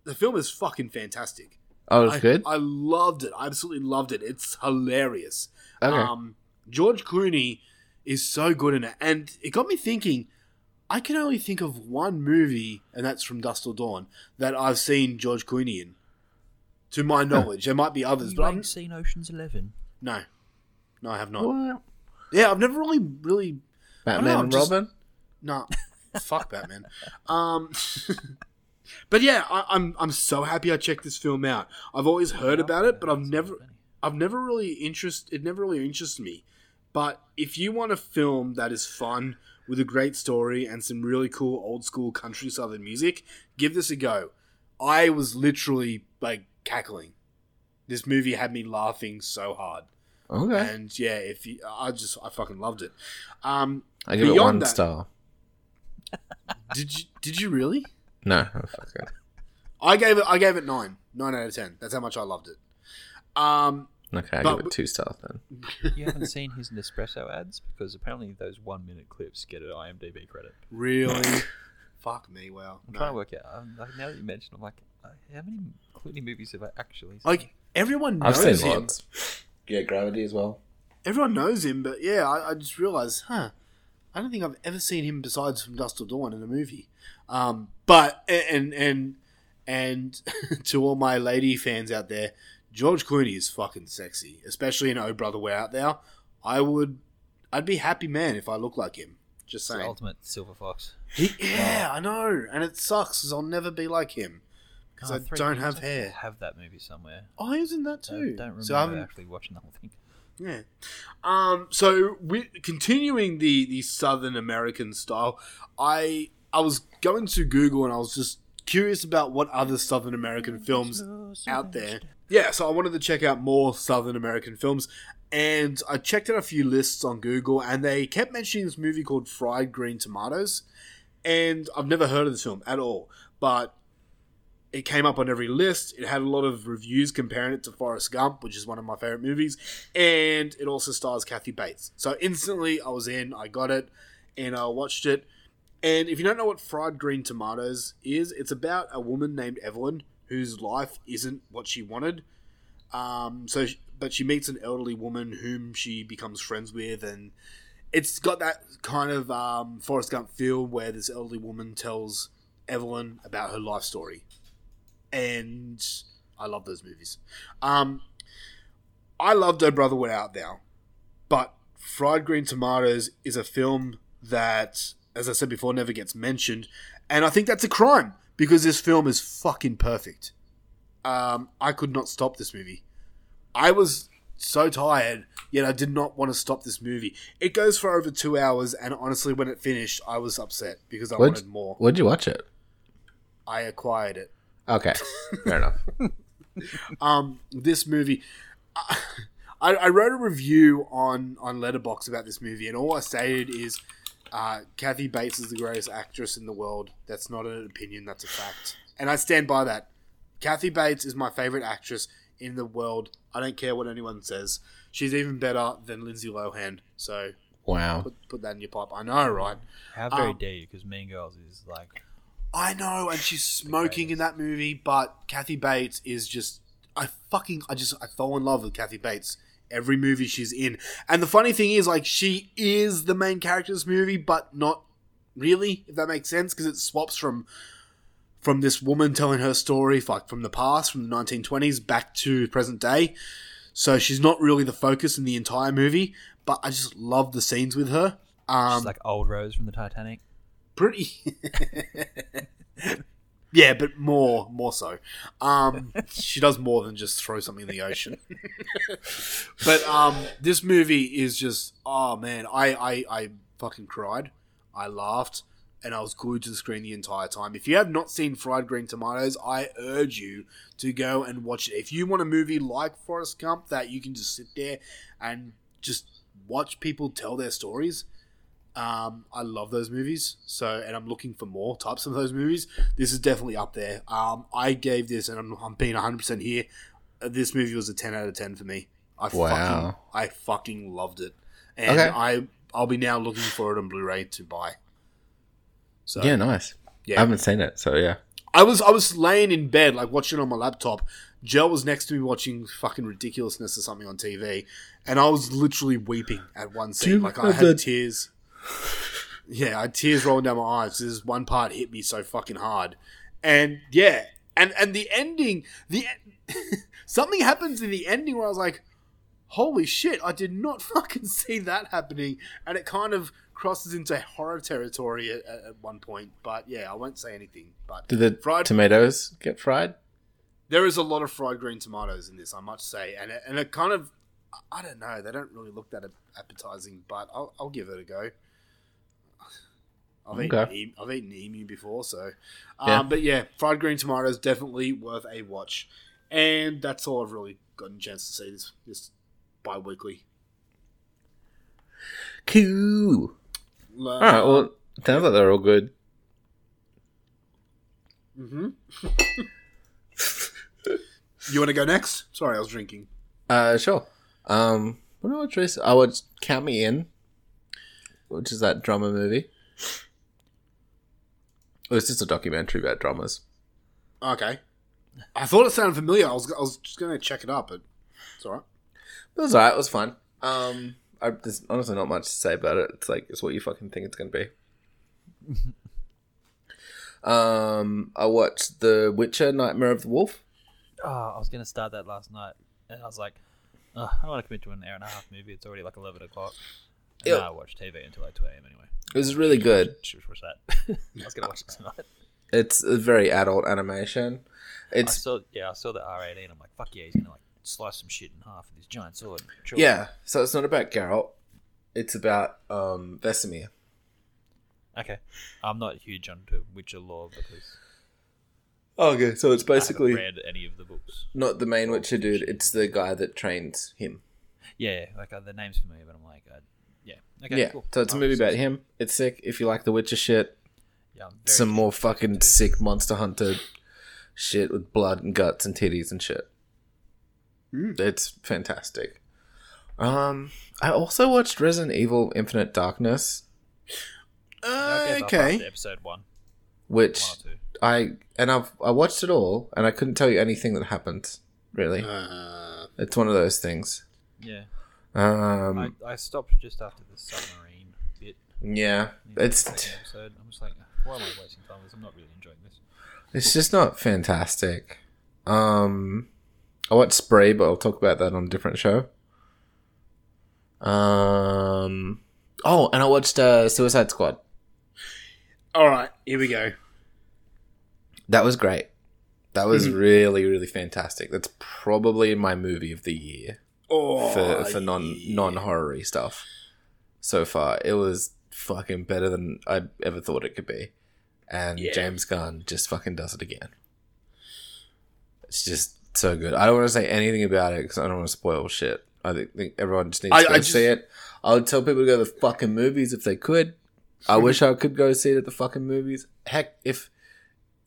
The film is fucking fantastic. Oh, it's I- good? I loved it. I absolutely loved it. It's hilarious. Okay. Um, George Clooney is so good in it, and it got me thinking. I can only think of one movie, and that's from Dusk Till Dawn, that I've seen George Clooney in. To my knowledge, there might be others, you but I've seen Ocean's Eleven. no, no, I have not. What? Yeah, I've never really, really. Batman know, and just- Robin? No, [laughs] fuck Batman. Um, [laughs] but yeah, I, I'm I'm so happy I checked this film out. I've always heard about it, but I've never I've never really interest. It never really interested me. But if you want a film that is fun with a great story and some really cool old school country southern music, give this a go. I was literally like cackling. This movie had me laughing so hard. Okay. And yeah, if you, I just I fucking loved it. Um, I give it beyond one that- star. [laughs] Did you did you really? No, oh, [laughs] fuck it. I gave it. I gave it nine. Nine out of ten. That's how much I loved it. Um, Okay, I give it two stars then. [laughs] you haven't seen his Nespresso ads because apparently those one minute clips get an IMDb credit. Really? Fuck me. Wow. I'm No. trying to work out. Um, like now that you mentioned, I'm like, how many Clooney movies have I actually seen? Like everyone I've knows seen him. lots. Yeah, Gravity as well. Everyone knows him, but yeah, I, I just realized, huh? I don't think I've ever seen him besides from Dusk Till Dawn in a movie. Um, but and and and [laughs] to all my lady fans out there, George Clooney is fucking sexy, especially in Oh Brother Where Art Thou. I would, I'd be happy man if I looked like him. Just It's the saying. ultimate silver fox. He, yeah, I know, and it sucks because I'll never be like him because Oh, I don't have I hair. Have that movie somewhere. Oh, he was in that I too. don't remember So I haven't- actually watching the whole thing. Yeah. Um. So we continuing the the Southern American style. I I was going to Google and I was just curious about what other Southern American films out there. yeah, so I wanted to check out more Southern American films, and I checked out a few lists on Google, and they kept mentioning this movie called Fried Green Tomatoes, and I've never heard of this film at all, but it came up on every list. It had a lot of reviews comparing it to Forrest Gump, which is one of my favorite movies, and it also stars Kathy Bates. So instantly, I was in, I got it, and I watched it. And if you don't know what Fried Green Tomatoes is, it's about a woman named Evelyn whose life isn't what she wanted. Um, so, but she meets an elderly woman whom she becomes friends with, and it's got that kind of um, Forrest Gump feel where this elderly woman tells Evelyn about her life story, and I love those movies. Um, I loved Oh Brother Where Art Thou, but Fried Green Tomatoes is a film that, as I said before, never gets mentioned, and I think that's a crime because this film is fucking perfect. Um, I could not stop this movie. I was so tired, yet I did not want to stop this movie. It goes for over two hours, and honestly, when it finished, I was upset because I Where'd- wanted more. Where'd you watch it? I acquired it. Okay, fair enough. [laughs] um, this movie, I, I wrote a review on on Letterboxd about this movie, and all I stated is, uh, Kathy Bates is the greatest actress in the world. That's not an opinion; that's a fact, and I stand by that. Kathy Bates is my favorite actress in the world. I don't care what anyone says. She's even better than Lindsay Lohan. So Wow. put, put that in your pipe. I know, right? How very Um, dare you? Because Mean Girls is like I know, and she's smoking in that movie, but Kathy Bates is just I fucking I just I fall in love with Kathy Bates every movie she's in. And the funny thing is like she is the main character of this movie, but not really, if that makes sense, because it swaps from from this woman telling her story like from the past, from the 1920s back to present day. So she's not really the focus in the entire movie, but I just love the scenes with her. Um, she's like old Rose from the Titanic. Pretty [laughs] yeah but more more so. Um she does more than just throw something in the ocean. [laughs] But um this movie is just oh man I, I i fucking cried. I laughed and i was glued to the screen the entire time. If you have not seen fried green tomatoes i urge you to go and watch it. If you want a movie like forrest gump that you can just sit there and just watch people tell their stories um, I love those movies, so and I'm looking for more types of those movies. This is definitely up there. Um, I gave this, and I'm, I'm being 100 percent here. uh, This movie was a 10 out of 10 for me. I fucking, Wow. I fucking loved it, and Okay. I I'll be now looking for it on Blu-ray to buy. So yeah, nice. Yeah. I haven't seen it, so yeah. I was I was laying in bed like watching it on my laptop. Joe was next to me watching fucking ridiculousness or something on TV, and I was literally weeping at one scene. you Like I have had that- tears. Yeah, I had tears rolling down my eyes. This one part hit me so fucking hard, and yeah, and and the ending, the [laughs] something happens in the ending where I was like, "Holy shit!" I did not [laughs] fucking see that happening, and it kind of crosses into horror territory at, at, one point. But yeah, I won't say anything. But Did the fried tomatoes get fried? there is a lot of fried green tomatoes in this, I must say, and it, and it kind of, I don't know, they don't really look that appetizing, but I'll, I'll give it a go. I've, Okay. eaten, e- I've eaten emu before, so, um, Yeah. but yeah, fried green tomatoes definitely worth a watch, and that's all I've really gotten a chance to see this this bi-weekly. Cool. Uh, All right. Well, sounds like they're all good. hmm [laughs] you want to go next? Sorry, I was drinking. Uh, sure. Um, what do I watch? I watched Count Me In, which is that drama movie. It was just a documentary about dramas. Okay, I thought it sounded familiar. I was I was just going to check it up, but it's all right. It was alright. It was fun. Um, I, there's honestly not much to say about it. It's like it's what you fucking think it's gonna be. [laughs] um, I watched The Witcher: Nightmare of the Wolf. Oh, I was gonna start that last night, and I was like, oh, I don't want to commit to an hour and a half movie. It's already like eleven o'clock. And Yeah. now I watch TV until like two a.m. anyway. It was really good. Should watch that. [laughs] I was gonna watch it tonight. It's a very adult animation. I It's saw, yeah, I saw the R eighteen. I'm like, fuck yeah, he's gonna like slice some shit in half with his giant sword. Sure. yeah. So it's not about Geralt. It's about um Vesemir. Okay. I'm not huge onto Witcher lore because Oh, okay, so it's basically I haven't read any of the books. not the main Witcher dude. It's the guy that trains him. Yeah, like uh, the name's familiar, but I'm like, uh, yeah, okay, yeah, cool. so it's a I'll movie about him. It's sick. If you like the Witcher shit, Yeah, some more fucking sick Monster Hunter shit with blood and guts and titties and shit. It's fantastic. Um, I also watched Resident Evil: Infinite Darkness, Yeah, I gave up okay. episode one. which One. I and I've I watched it all, and I couldn't tell you anything that happened. Really, Uh, it's one of those things. Yeah. Um, I, I stopped just after the submarine bit. yeah, it's episode. I'm just like, why am I wasting time on? I'm not really enjoying this. it's just not fantastic. Um, I watched Spray, but I'll talk about that on a different show. Um, oh, and I watched uh, Suicide Squad. all right, here we go. That was great. That was Mhm. really, really fantastic. That's probably my movie of the year Oh, for for non non horror stuff. So far, it was fucking better than I ever thought it could be, and Yeah. James Gunn just fucking does it again. It's just so good. I don't want to say anything about it because I don't want to spoil shit. I think, everyone just needs I- to I just- see it. I would tell people to go to the fucking movies if they could. I [laughs] wish I could go see it at the fucking movies. Heck, if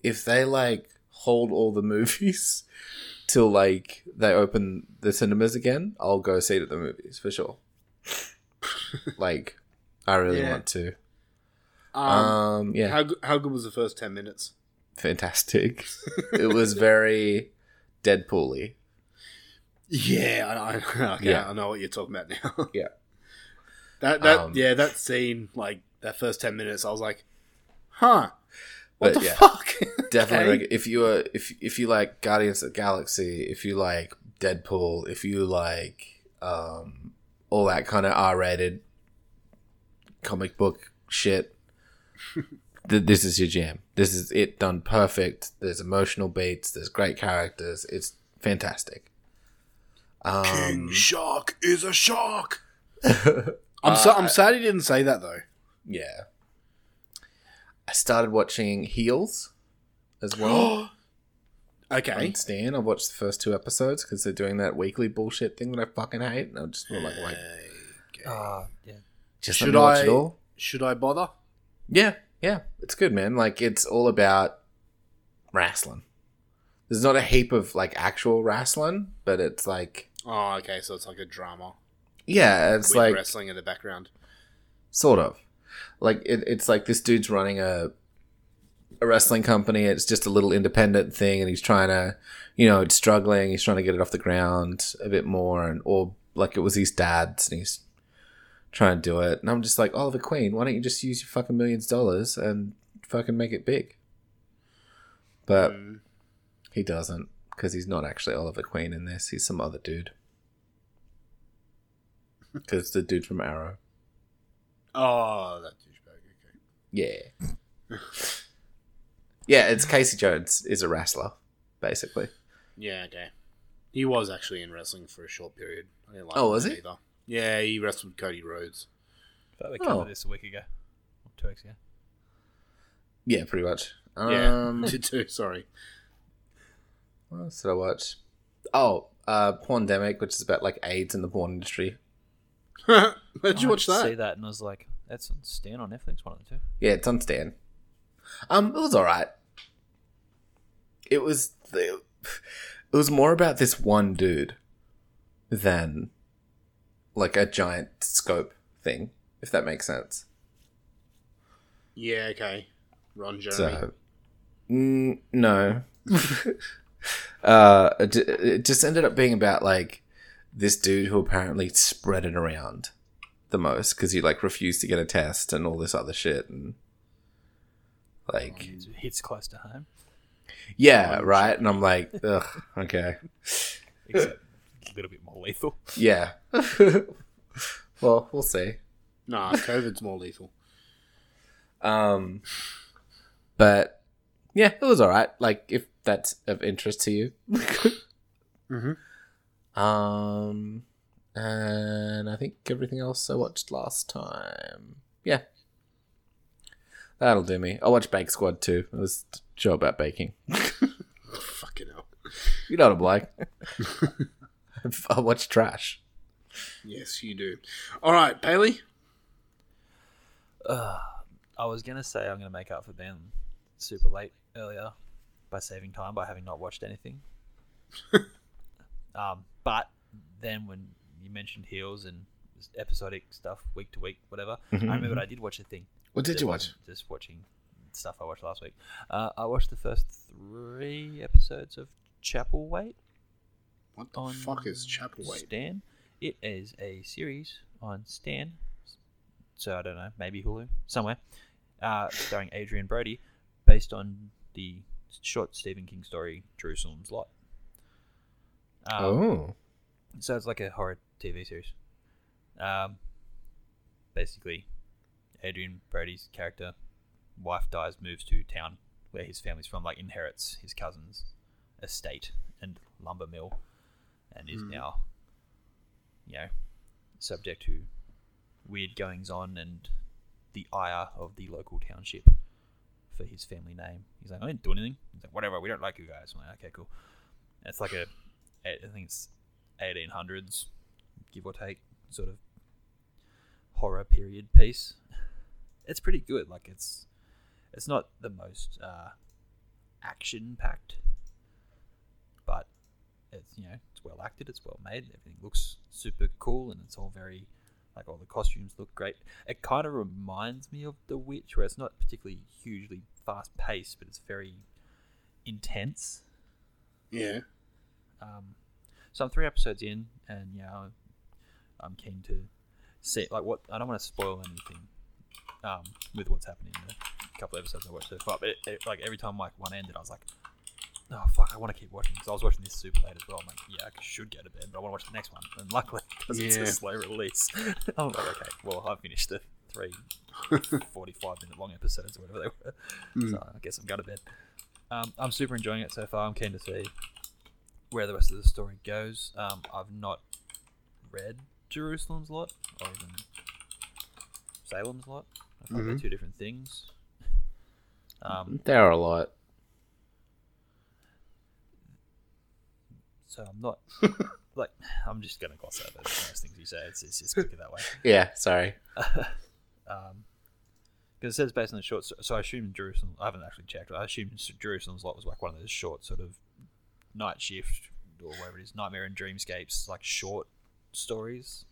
if they like hold all the movies [laughs] till like they open the cinemas again, I'll go see it at the movies for sure. [laughs] like, I really Yeah. want to. Um, Um, yeah. How, how good was the first 10 minutes? Fantastic. [laughs] it was very Deadpool-y. Yeah, I, I, okay, Yeah. I know what you're talking about now. Yeah. That, that, Um, yeah, that scene, like, that first 10 minutes, I was like, huh. What But the yeah, fuck? [laughs] Definitely, Okay. like, if you are if if you like Guardians of the Galaxy, if you like Deadpool, if you like um all that kind of R-rated comic book shit, [laughs] th- this is your jam. This is it done perfect. There's emotional beats. There's great characters. It's fantastic. Um, King Shark is a shark. [laughs] I'm, so, I'm sad he didn't say that, though. Yeah. I started watching Heels as well. [gasps] Okay. On Stan, I watched the first two episodes because they're doing that weekly bullshit thing that I fucking hate. And I just feel like, like Ah, yeah. just let should watch I, it all. should I bother? Yeah, yeah, it's good, man. Like it's all about wrestling. There's not a heap of like actual wrestling, but it's like Oh, okay, so it's like a drama. yeah, it's with like wrestling in the background. sort of like it, it's like this dude's running a a wrestling company. It's just a little independent thing and he's trying to you know it's struggling. He's trying to get it off the ground a bit more and or like it was his dad's and he's trying to do it. And i'm just like oh, oliver queen why don't you just use your fucking millions of dollars and fucking make it big? But mm. he doesn't because he's not actually oliver queen in this. He's some other dude. [laughs] Because the dude from arrow Oh, that douchebag. Okay. Yeah. yeah, it's Casey Jones is a wrestler, basically. Yeah, okay. He was actually in wrestling for a short period. I didn't like Oh, was he? Either. Yeah, he wrestled Cody Rhodes. But we covered Oh. this a week ago. Or two weeks ago. Yeah, pretty much. Yeah, Um, [laughs] did too. Sorry. what else did I watch? Oh, uh, Pandemic, which is about like AIDS in the porn industry. [laughs] Where'd you I watch did that? See that and I was like, that's on Stan on Netflix, one of the two. Yeah, it's on Stan. Um, it was alright. It was it was more about this one dude than like a giant scope thing, if that makes sense. Yeah, okay. Ron Jeremy. So, mm, no. [laughs] uh, it, it just ended up being about like this dude who apparently spread it around the most because he like refused to get a test and all this other shit and like It hits close to home. yeah right and I'm like ugh okay Except a little bit more lethal. yeah [laughs] well we'll see Nah, COVID's more lethal. Um, but yeah, it was all right. Like if that's of interest to you. [laughs] Mhm. Um, and I think everything else I watched last time. Yeah, that'll do me. I watched Bake Squad too. It was a show about baking. [laughs] You know what I'm like. [laughs] I watch trash. Yes, you do. All right, Bailey. Uh, I was gonna say I'm gonna make up for being super late earlier by saving time by having not watched anything. [laughs] um, but then when you mentioned heels and episodic stuff, week to week, whatever, Mhm. I remember I did watch a thing. What did you watch? Just watching stuff I watched last week. Uh, I watched the first three episodes of Chapelwaite. What the fuck is Chapelwaite? Stan. It is a series on Stan. So I don't know, maybe Hulu somewhere, uh, starring Adrien Brody, based on the short Stephen King story Jerusalem's Lot. Um, Oh. So it's like a horror TV series. Um, basically, Adrien Brody's character, wife dies, moves to town where his family's from, like inherits his cousin's estate and lumber mill, and is Hmm. now, you know, subject to weird goings on and the ire of the local township for his family name. He's like, I didn't do anything. He's like, whatever, we don't like you guys. I'm like, okay, cool. It's like a, I think it's 1800s, give or take, sort of horror period piece. It's pretty good. Like it's, it's not the most uh, action packed, but it's you know it's well acted, it's well made, everything looks super cool, and it's all very like all the costumes look great. It kind of reminds me of The Witch, where it's not particularly hugely fast paced, but it's very intense. Yeah. Um, so I'm three episodes in, and yeah, I'm keen to see like what I don't want to spoil anything um, with what's happening in the couple of episodes I watched so far. But it, it, like every time like one ended, I was like, oh fuck, I want to keep watching because I was watching this super late as well. I'm like, yeah, I should go to bed, but I want to watch the next one. And luckily, [laughs] because it's a slow release, [laughs] I'm like, okay, well I've finished the three [laughs] 45 minute long episodes or whatever they were. Mm. So I guess I'm going to bed. Um, I'm super enjoying it so far. I'm keen to see where the rest of the story goes. Um, I've not read Jerusalem's Lot or even Salem's Lot. I thought they're Mhm. two different things. [laughs] Um, There are a lot. so I'm not [laughs] like I'm just gonna gloss over most things you say. It's, it's just quicker that way. [laughs] Yeah, sorry. um, because it says based on the short, so, so I assume Jerusalem. I haven't actually checked. I assume Jerusalem's lot was like one of those short sort of night shift or whatever it is, nightmare and dreamscapes, like short stories.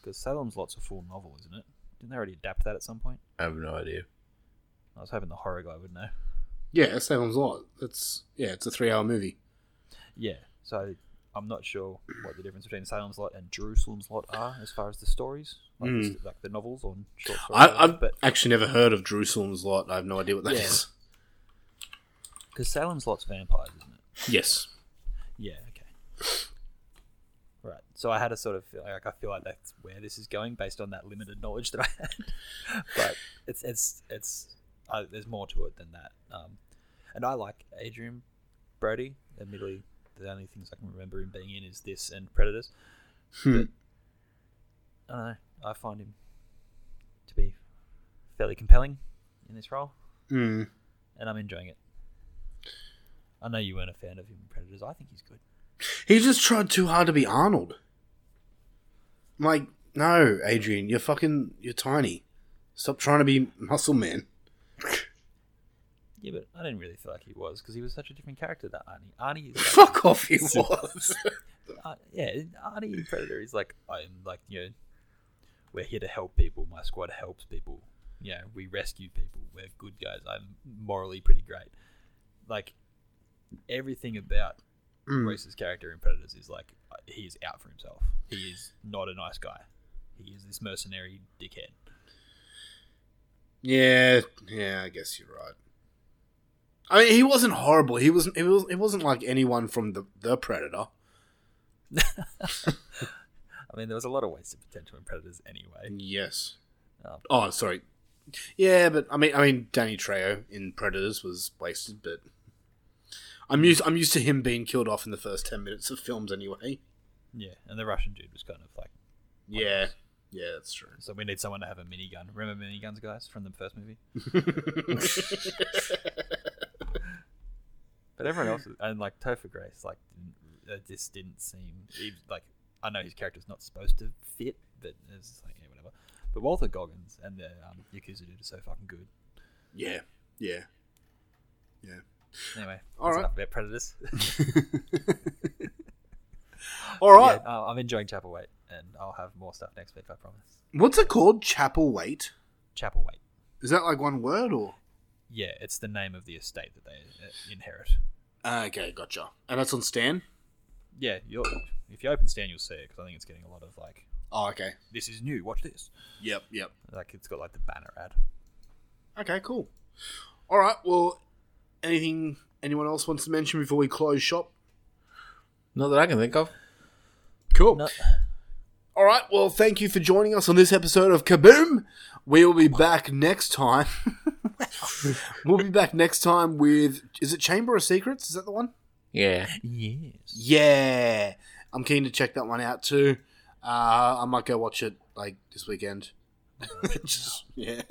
Because Salem's lot's a full novel, isn't it? Didn't they already adapt that at some point? I have no idea. I was hoping the horror guy would know. Yeah, Salem's Lot. It's yeah, it's a three-hour movie. Yeah, so I'm not sure what the difference between Salem's Lot and Jerusalem's Lot are as far as the stories, like, Mm. the, like the novels on short stories. I, I've but actually never heard of Jerusalem's Lot. I have no idea what that is. Yeah. because Salem's Lot's vampires, isn't it? Yes. Yeah. So I had a sort of feel like I feel like that's where this is going based on that limited knowledge that I had. [laughs] but it's it's it's uh, there's more to it than that. Um, and I like Adrien Brody. Admittedly, the only things I can remember him being in is this and Predators. Hmm. But I don't know. I find him to be fairly compelling in this role, Hmm. and I'm enjoying it. I know you weren't a fan of him in Predators. I think he's good. He just tried too hard to be Arnold. I'm like, no, Adrien, you're fucking, you're tiny. Stop trying to be Muscle Man. Yeah, but I didn't really feel like he was because he was such a different character that Arnie. Arnie is [laughs] like, Fuck off, he was. [laughs] uh, yeah, Arnie in Predator is like I'm like you know, we're here to help people. My squad helps people. You know, we rescue people. We're good guys. I'm morally pretty great. Like everything about Mm. Royce's character in Predators is like he is out for himself. He is not a nice guy. He is this mercenary dickhead. Yeah, yeah, I guess you're right. I mean, he wasn't horrible. He wasn't. It was. It wasn't like anyone from the the Predator. [laughs] I mean, there was a lot of wasted potential in Predators anyway. Yes. Um, Oh, sorry. Yeah, but I mean, I mean, Danny Trejo in Predators was wasted, but I'm used. I'm used to him being killed off in the first ten minutes of films anyway. Yeah, and the Russian dude was kind of like Yeah, yeah, that's true. So we need someone to have a minigun. Remember miniguns, guys, from the first movie? [laughs] but everyone else, and like Topher Grace, like didn't just didn't seem he, like I know his character's not supposed to fit, but it's just like yeah, whatever. But Walton Goggins and the um, Yakuza dude are so fucking good. Yeah, yeah, yeah. Anyway, all right. about Predators. [laughs] All right. Yeah, I'm enjoying Chapelwaite, and I'll have more stuff next week. I promise. What's it called? Chapelwaite. Chapel Wait. Is that like one word or? Yeah, it's the name of the estate that they uh, inherit. Okay, gotcha. And that's on Stan. Yeah, if you open Stan, you'll see it because I think it's getting a lot of like. Oh, okay. This is new. Watch this. Yep, yep. Like it's got like the banner ad. Okay, cool. All right. Well, anything anyone else wants to mention before we close shop? Not that I can think of. Cool. All right. Well, thank you for joining us on this episode of Kaboom. We will be back next time. [laughs] we'll be back next time with is it Chamber of Secrets? Is that the one? Yeah. Yes. Yeah. I'm keen to check that one out too. Uh, I might go watch it like this weekend. Just [laughs] yeah.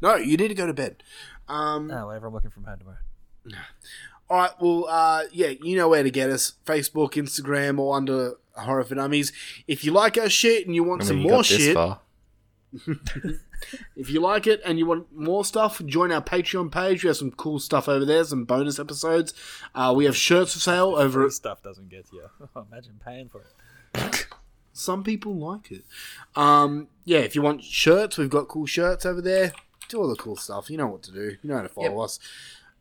no, you need to go to bed. Um, No, whatever. I'm working from home tomorrow. All right. Well, uh, yeah, you know where to get us: Facebook, Instagram, or under Horror for Dummies. If you like our shit and you want I mean, some you more got shit, [laughs] if you like it and you want more stuff, join our Patreon page. We have some cool stuff over there, some bonus episodes. Uh, we have shirts for sale over. Free stuff doesn't get to you. [laughs] Imagine paying for it. [laughs] Some people like it. Um, yeah, if you want shirts, we've got cool shirts over there. Do all the cool stuff. You know what to do. You know how to follow Yep. us.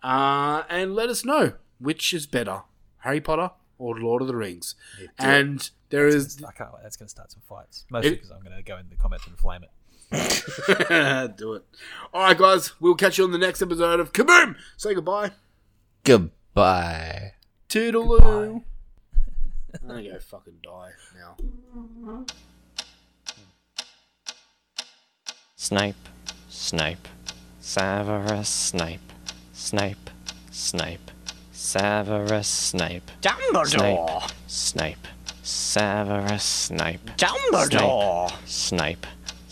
Uh, and let us know which is better, Harry Potter or Lord of the Rings. and there is I can't wait. That's going to start some fights. Mostly because I'm going to go in the comments and flame it. [laughs] do it. All right, guys. We'll catch you on the next episode of Kaboom. Say goodbye. Goodbye. Toodaloo. I'm gonna go fucking die now. Snipe, snipe, Severus Snape, Snape, Snape, Severus Snape. Dumbledore. Snipe. Snape, Severus Snape. Dumbledore. Snape,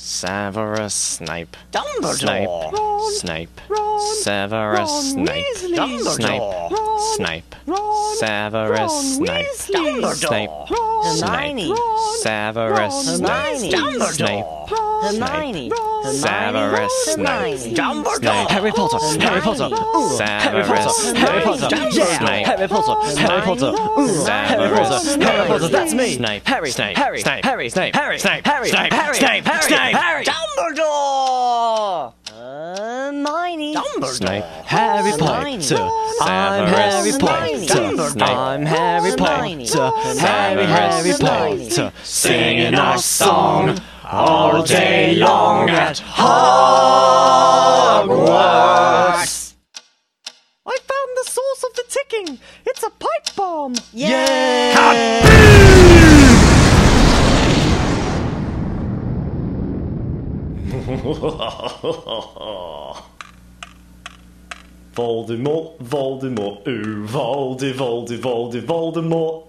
Severus Snape. Dumbledore. Snape, Severus Snape. Dumbledore. Snape, Severus Snape. Dumbledore. Snape, Severus Snape. Dumbledore. Snape, Hermione. Severus Snape. Dumbledore. Harry Potter. Harry Potter. Harry Potter. Harry Potter. Snape. Harry Potter. Harry Potter. Harry Potter. Harry Potter. That's me. Snape. Harry. Snape. Harry. Snape. Harry. Snape. Harry. Snape. Harry. Snape. Harry. Snape. Harry. Harry. Dumbledore. Uh, Hermione. Snape. Harry Potter. I'm Harry Potter. I'm Harry Potter. Harry Harry Potter. Singing our song all day long at Hogwarts. I found the source of the ticking. It's a pipe bomb. [laughs] Voldemort, Voldemort, ooh, Voldy, Voldy, Voldy, Voldemort.